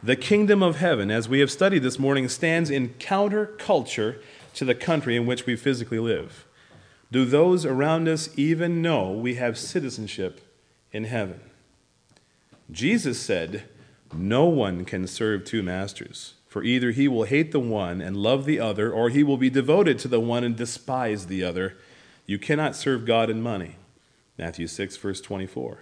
The kingdom of heaven, as we have studied this morning, stands in counterculture to the country in which we physically live. Do those around us even know we have citizenship in heaven? Jesus said, No one can serve two masters, for either he will hate the one and love the other, or he will be devoted to the one and despise the other. You cannot serve God and money. Matthew 6, verse 24.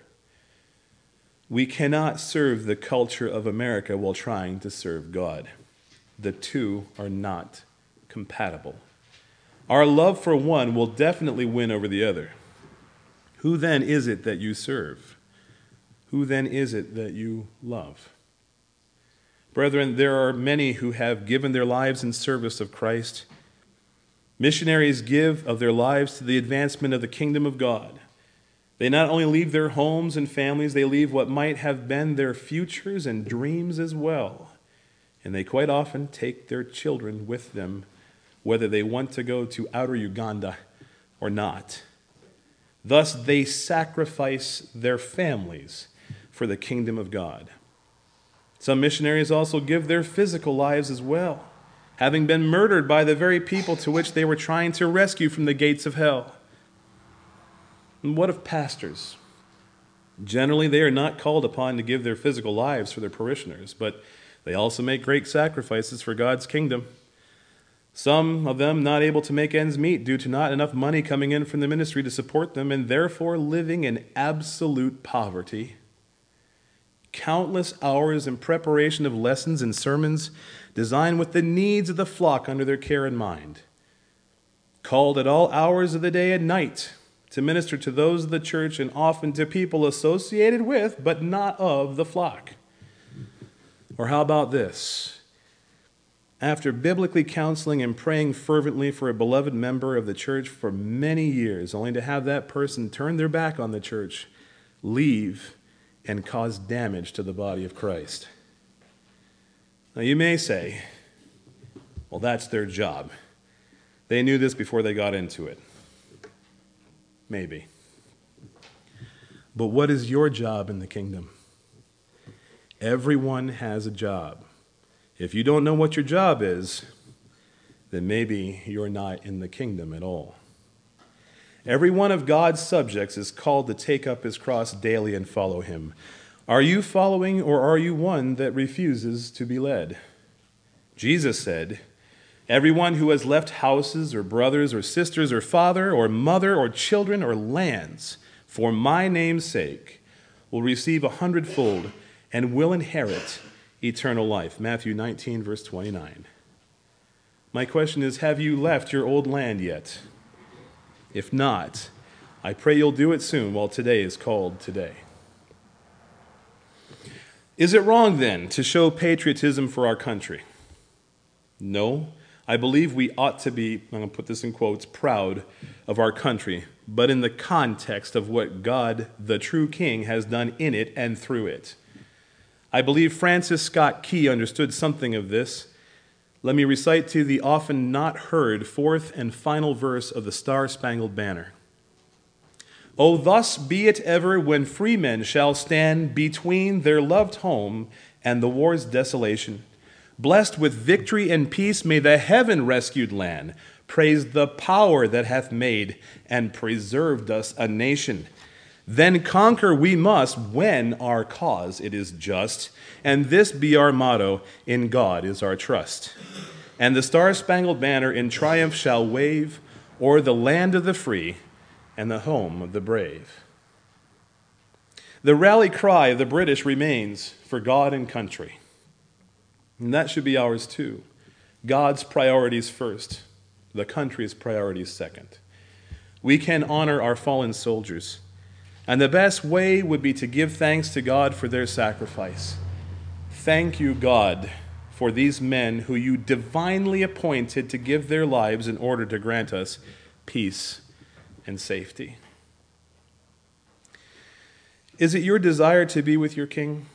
We cannot serve the culture of America while trying to serve God. The two are not compatible. Our love for one will definitely win over the other. Who then is it that you serve? Who then is it that you love? Brethren, there are many who have given their lives in service of Christ. Missionaries give of their lives to the advancement of the kingdom of God. They not only leave their homes and families, they leave what might have been their futures and dreams as well. And they quite often take their children with them, whether they want to go to outer Uganda or not. Thus, they sacrifice their families for the kingdom of God. Some missionaries also give their physical lives as well, having been murdered by the very people to which they were trying to rescue from the gates of hell. And what of pastors? Generally, they are not called upon to give their physical lives for their parishioners, but they also make great sacrifices for God's kingdom. Some of them not able to make ends meet due to not enough money coming in from the ministry to support them, and therefore living in absolute poverty. Countless hours in preparation of lessons and sermons designed with the needs of the flock under their care in mind. Called at all hours of the day and night to minister to those of the church and often to people associated with, but not of, the flock. Or how about this? After biblically counseling and praying fervently for a beloved member of the church for many years, only to have that person turn their back on the church, leave, and cause damage to the body of Christ. Now, you may say, well, that's their job. They knew this before they got into it. Maybe. But what is your job in the kingdom? Everyone has a job. If you don't know what your job is, then maybe you're not in the kingdom at all. Every one of God's subjects is called to take up his cross daily and follow him. Are you following, or are you one that refuses to be led? Jesus said, Everyone who has left houses, or brothers, or sisters, or father, or mother, or children, or lands for my name's sake will receive a hundredfold and will inherit eternal life. Matthew 19, verse 29. My question is Have you left your old land yet? If not, I pray you'll do it soon while today is called today. Is it wrong then to show patriotism for our country? No. I believe we ought to be, I'm going to put this in quotes, proud of our country, but in the context of what God, the true King, has done in it and through it. I believe Francis Scott Key understood something of this. Let me recite to you the often not heard fourth and final verse of the Star Spangled Banner. Oh, thus be it ever when free men shall stand between their loved home and the war's desolation Blessed with victory and peace, may the heaven rescued land praise the power that hath made and preserved us a nation. Then conquer we must when our cause it is just, and this be our motto in God is our trust. And the star spangled banner in triumph shall wave o'er the land of the free and the home of the brave. The rally cry of the British remains for God and country. And that should be ours too. God's priorities first, the country's priorities second. We can honor our fallen soldiers, and the best way would be to give thanks to God for their sacrifice. Thank you, God, for these men who you divinely appointed to give their lives in order to grant us peace and safety. Is it your desire to be with your King?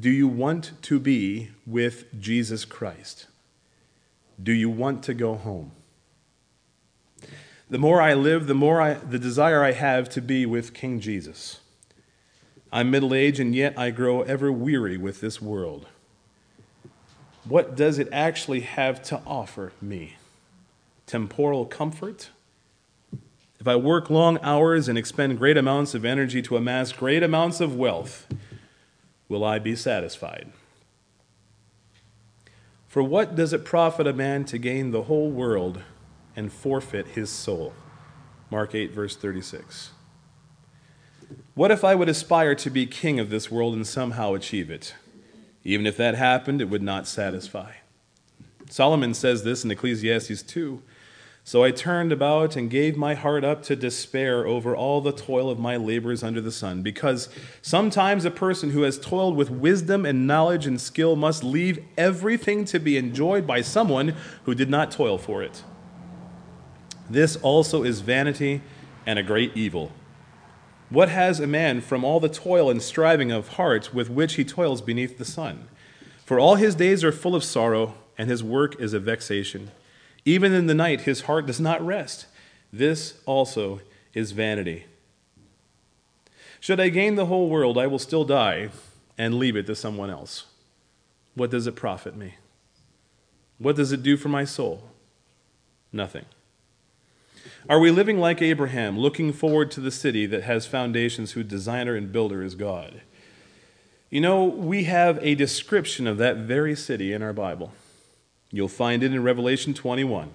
Do you want to be with Jesus Christ? Do you want to go home? The more I live, the more I, the desire I have to be with King Jesus. I'm middle aged, and yet I grow ever weary with this world. What does it actually have to offer me? Temporal comfort? If I work long hours and expend great amounts of energy to amass great amounts of wealth, will I be satisfied? For what does it profit a man to gain the whole world and forfeit his soul? Mark 8, verse 36. What if I would aspire to be king of this world and somehow achieve it? Even if that happened, it would not satisfy. Solomon says this in Ecclesiastes 2 So I turned about and gave my heart up to despair over all the toil of my labors under the sun, because sometimes a person who has toiled with wisdom and knowledge and skill must leave everything to be enjoyed by someone who did not toil for it. This also is vanity and a great evil. What has a man from all the toil and striving of heart with which he toils beneath the sun? For all his days are full of sorrow, and his work is a vexation. Even in the night his heart does not rest. This also is vanity. Should I gain the whole world, I will still die and leave it to someone else. What does it profit me? What does it do for my soul? Nothing. Are we living like Abraham, looking forward to the city that has foundations, whose designer and builder is God? You know, we have a description of that very city in our Bible. You'll find it in Revelation 21.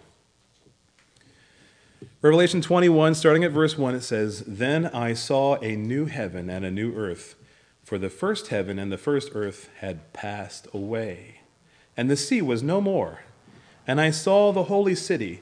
Revelation 21, starting at verse 1, it says, Then I saw a new heaven and a new earth, for the first heaven and the first earth had passed away, and the sea was no more. And I saw the holy city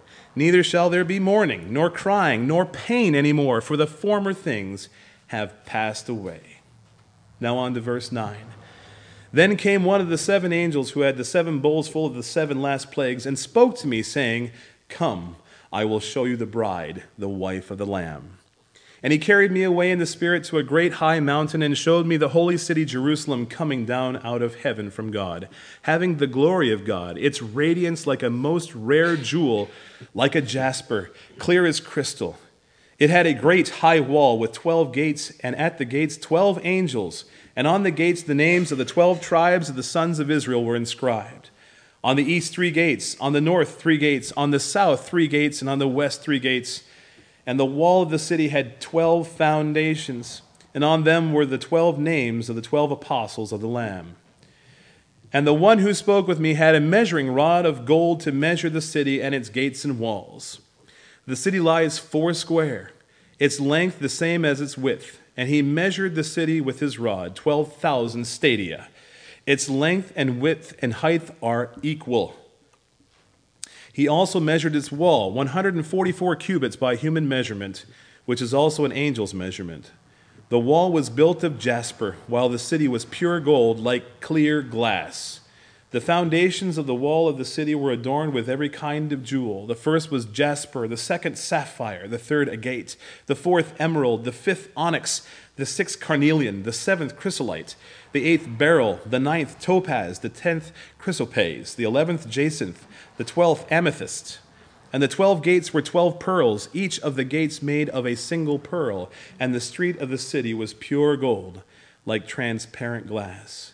Neither shall there be mourning, nor crying, nor pain any more, for the former things have passed away. Now on to verse 9. Then came one of the seven angels who had the seven bowls full of the seven last plagues, and spoke to me, saying, Come, I will show you the bride, the wife of the Lamb. And he carried me away in the Spirit to a great high mountain and showed me the holy city Jerusalem coming down out of heaven from God, having the glory of God, its radiance like a most rare jewel, like a jasper, clear as crystal. It had a great high wall with twelve gates, and at the gates twelve angels, and on the gates the names of the twelve tribes of the sons of Israel were inscribed. On the east, three gates, on the north, three gates, on the south, three gates, and on the west, three gates. And the wall of the city had twelve foundations, and on them were the twelve names of the twelve apostles of the Lamb. And the one who spoke with me had a measuring rod of gold to measure the city and its gates and walls. The city lies four square, its length the same as its width. And he measured the city with his rod, 12,000 stadia. Its length and width and height are equal. He also measured its wall, 144 cubits by human measurement, which is also an angel's measurement. The wall was built of jasper, while the city was pure gold, like clear glass. The foundations of the wall of the city were adorned with every kind of jewel. The first was jasper, the second sapphire, the third agate, the fourth emerald, the fifth onyx, the sixth carnelian, the seventh chrysolite, the eighth beryl, the ninth topaz, the tenth chrysoprase, the eleventh jacinth, the twelfth amethyst. And the twelve gates were twelve pearls, each of the gates made of a single pearl, and the street of the city was pure gold, like transparent glass.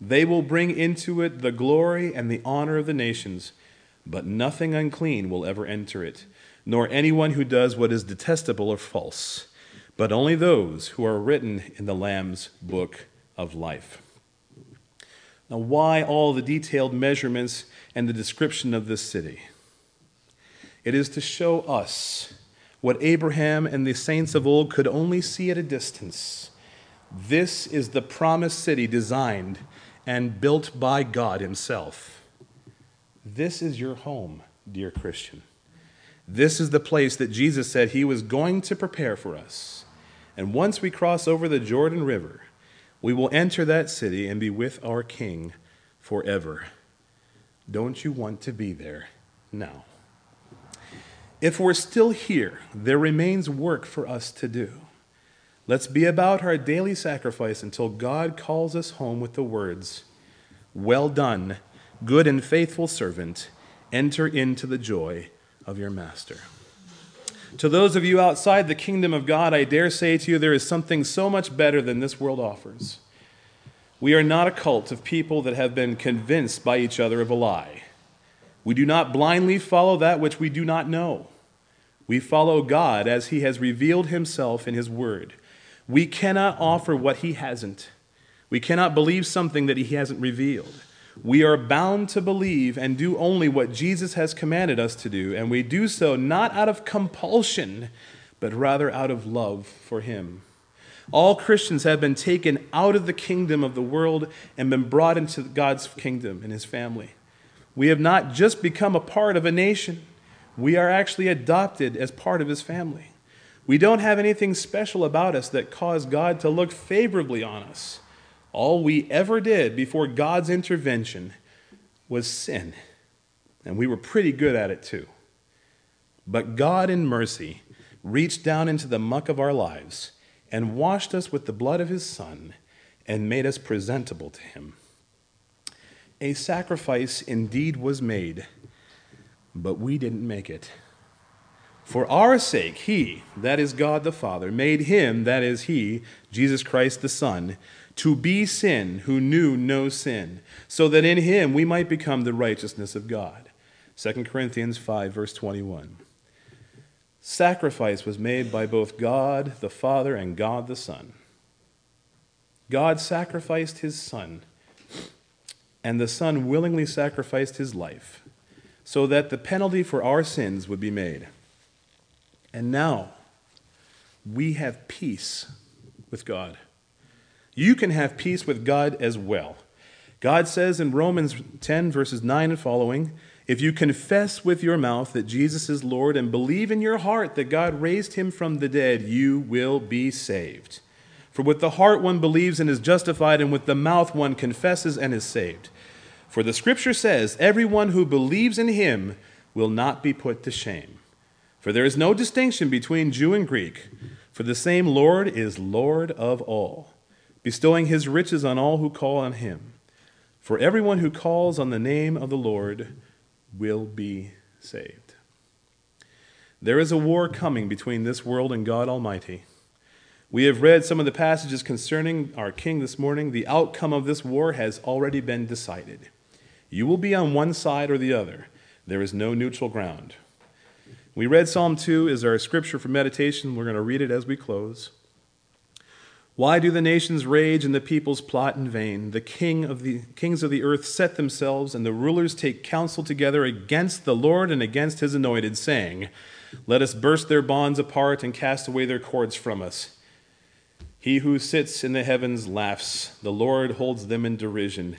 They will bring into it the glory and the honor of the nations, but nothing unclean will ever enter it, nor anyone who does what is detestable or false but only those who are written in the Lamb's book of life. Now, why all the detailed measurements and the description of this city? It is to show us what Abraham and the saints of old could only see at a distance. This is the promised city designed and built by God Himself. This is your home, dear Christian. This is the place that Jesus said He was going to prepare for us. And once we cross over the Jordan River, we will enter that city and be with our King forever. Don't you want to be there now? If we're still here, there remains work for us to do. Let's be about our daily sacrifice until God calls us home with the words, Well done, good and faithful servant, enter into the joy of your master. To those of you outside the kingdom of God, I dare say to you, there is something so much better than this world offers. We are not a cult of people that have been convinced by each other of a lie. We do not blindly follow that which we do not know. We follow God as He has revealed Himself in His Word. We cannot offer what He hasn't. We cannot believe something that He hasn't revealed. We are bound to believe and do only what Jesus has commanded us to do, and we do so not out of compulsion, but rather out of love for Him. All Christians have been taken out of the kingdom of the world and been brought into God's kingdom and His family. We have not just become a part of a nation, we are actually adopted as part of his family. We don't have anything special about us that caused God to look favorably on us. All we ever did before God's intervention was sin, and we were pretty good at it too. But God, in mercy, reached down into the muck of our lives and washed us with the blood of his Son and made us presentable to him a sacrifice indeed was made, but we didn't make it. For our sake, He, that is God the Father, made Him, that is He, Jesus Christ the Son, to be sin who knew no sin, so that in Him we might become the righteousness of God. 2 Corinthians 5, verse 21. Sacrifice was made by both God the Father and God the Son. God sacrificed His Son and the Son willingly sacrificed his life so that the penalty for our sins would be made. And now we have peace with God. You can have peace with God as well. God says in Romans 10, verses 9 and following, if you confess with your mouth that Jesus is Lord and believe in your heart that God raised him from the dead, you will be saved. For with the heart one believes and is justified, and with the mouth one confesses and is saved. For the scripture says, Everyone who believes in him will not be put to shame. For there is no distinction between Jew and Greek, for the same Lord is Lord of all, bestowing his riches on all who call on him. For everyone who calls on the name of the Lord will be saved. There is a war coming between this world and God Almighty. We have read some of the passages concerning our king this morning. The outcome of this war has already been decided. You will be on one side or the other. There is no neutral ground. We read Psalm 2 as our scripture for meditation. We're going to read it as we close. Why do the nations rage and the peoples plot in vain? The king of the kings of the earth set themselves and the rulers take counsel together against the Lord and against his anointed, saying, Let us burst their bonds apart and cast away their cords from us. He who sits in the heavens laughs. The Lord holds them in derision.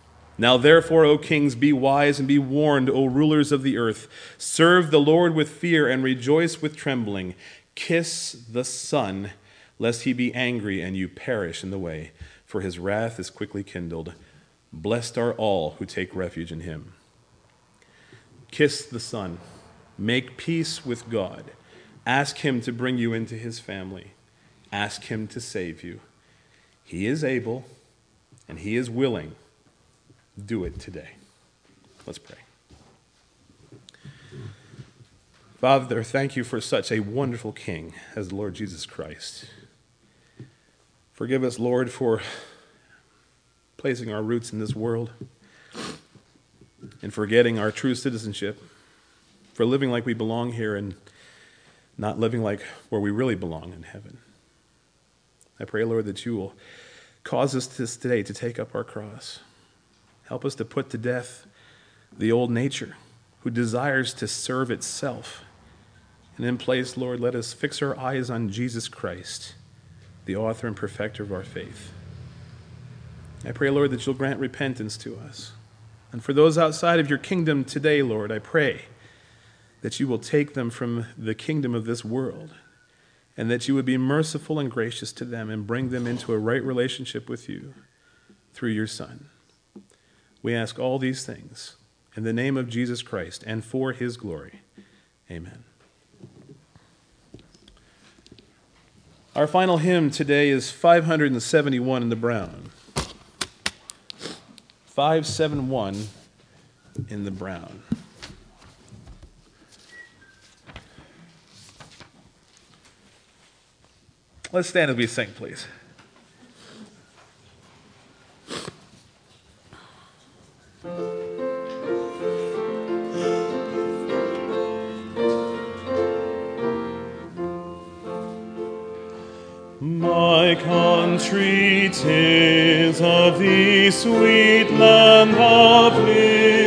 Now, therefore, O kings, be wise and be warned, O rulers of the earth. Serve the Lord with fear and rejoice with trembling. Kiss the Son, lest he be angry and you perish in the way, for his wrath is quickly kindled. Blessed are all who take refuge in him. Kiss the Son. Make peace with God. Ask him to bring you into his family. Ask him to save you. He is able and he is willing do it today. Let's pray. Father, thank you for such a wonderful King as the Lord Jesus Christ. Forgive us, Lord, for placing our roots in this world and forgetting our true citizenship, for living like we belong here and not living like where we really belong in heaven. I pray, Lord, that you will cause us this today to take up our cross. Help us to put to death the old nature who desires to serve itself. And in place, Lord, let us fix our eyes on Jesus Christ, the author and perfecter of our faith. I pray, Lord, that you'll grant repentance to us. And for those outside of your kingdom today, Lord, I pray that you will take them from the kingdom of this world and that you would be merciful and gracious to them and bring them into a right relationship with you through your Son. We ask all these things in the name of Jesus Christ and for his glory. Amen. Our final hymn today is 571 in the brown. 571 in the brown. Let's stand as we sing, please. My country, tis of thee, sweet land of liberty,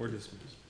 We're dismissed.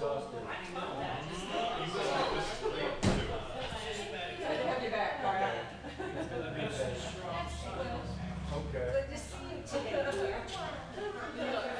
exhausted. Have your back, Carter. Okay. Good to see you today.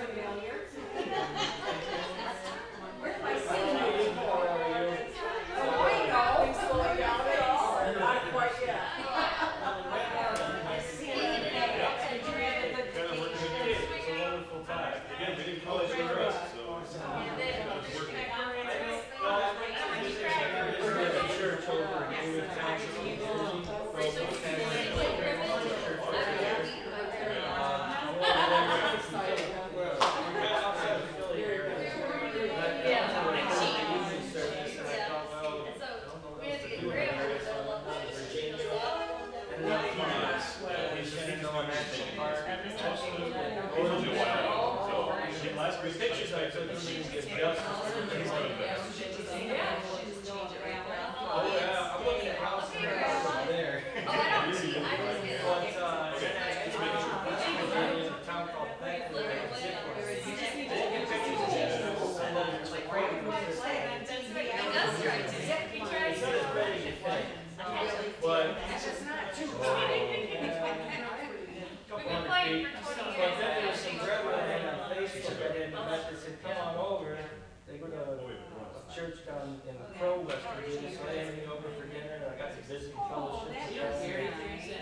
church down in the Pro West Virginia, so they had me over for dinner, and I got to visit fellowship.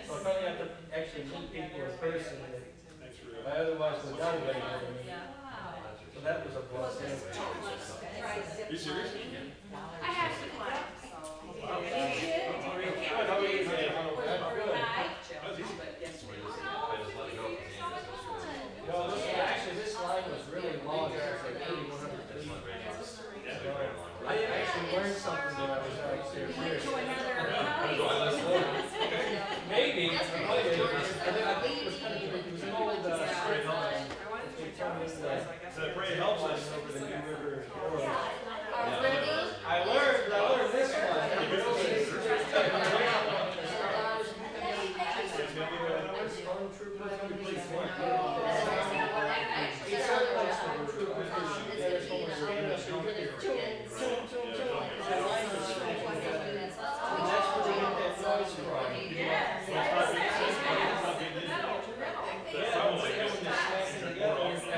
So I finally got to actually meet people in person that I otherwise would never be able to meet. So that was a blessing. Are you serious? I have.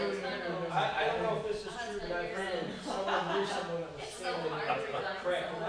heard of. I, I don't know if this is true, but I've heard someone recently that was saying that crap.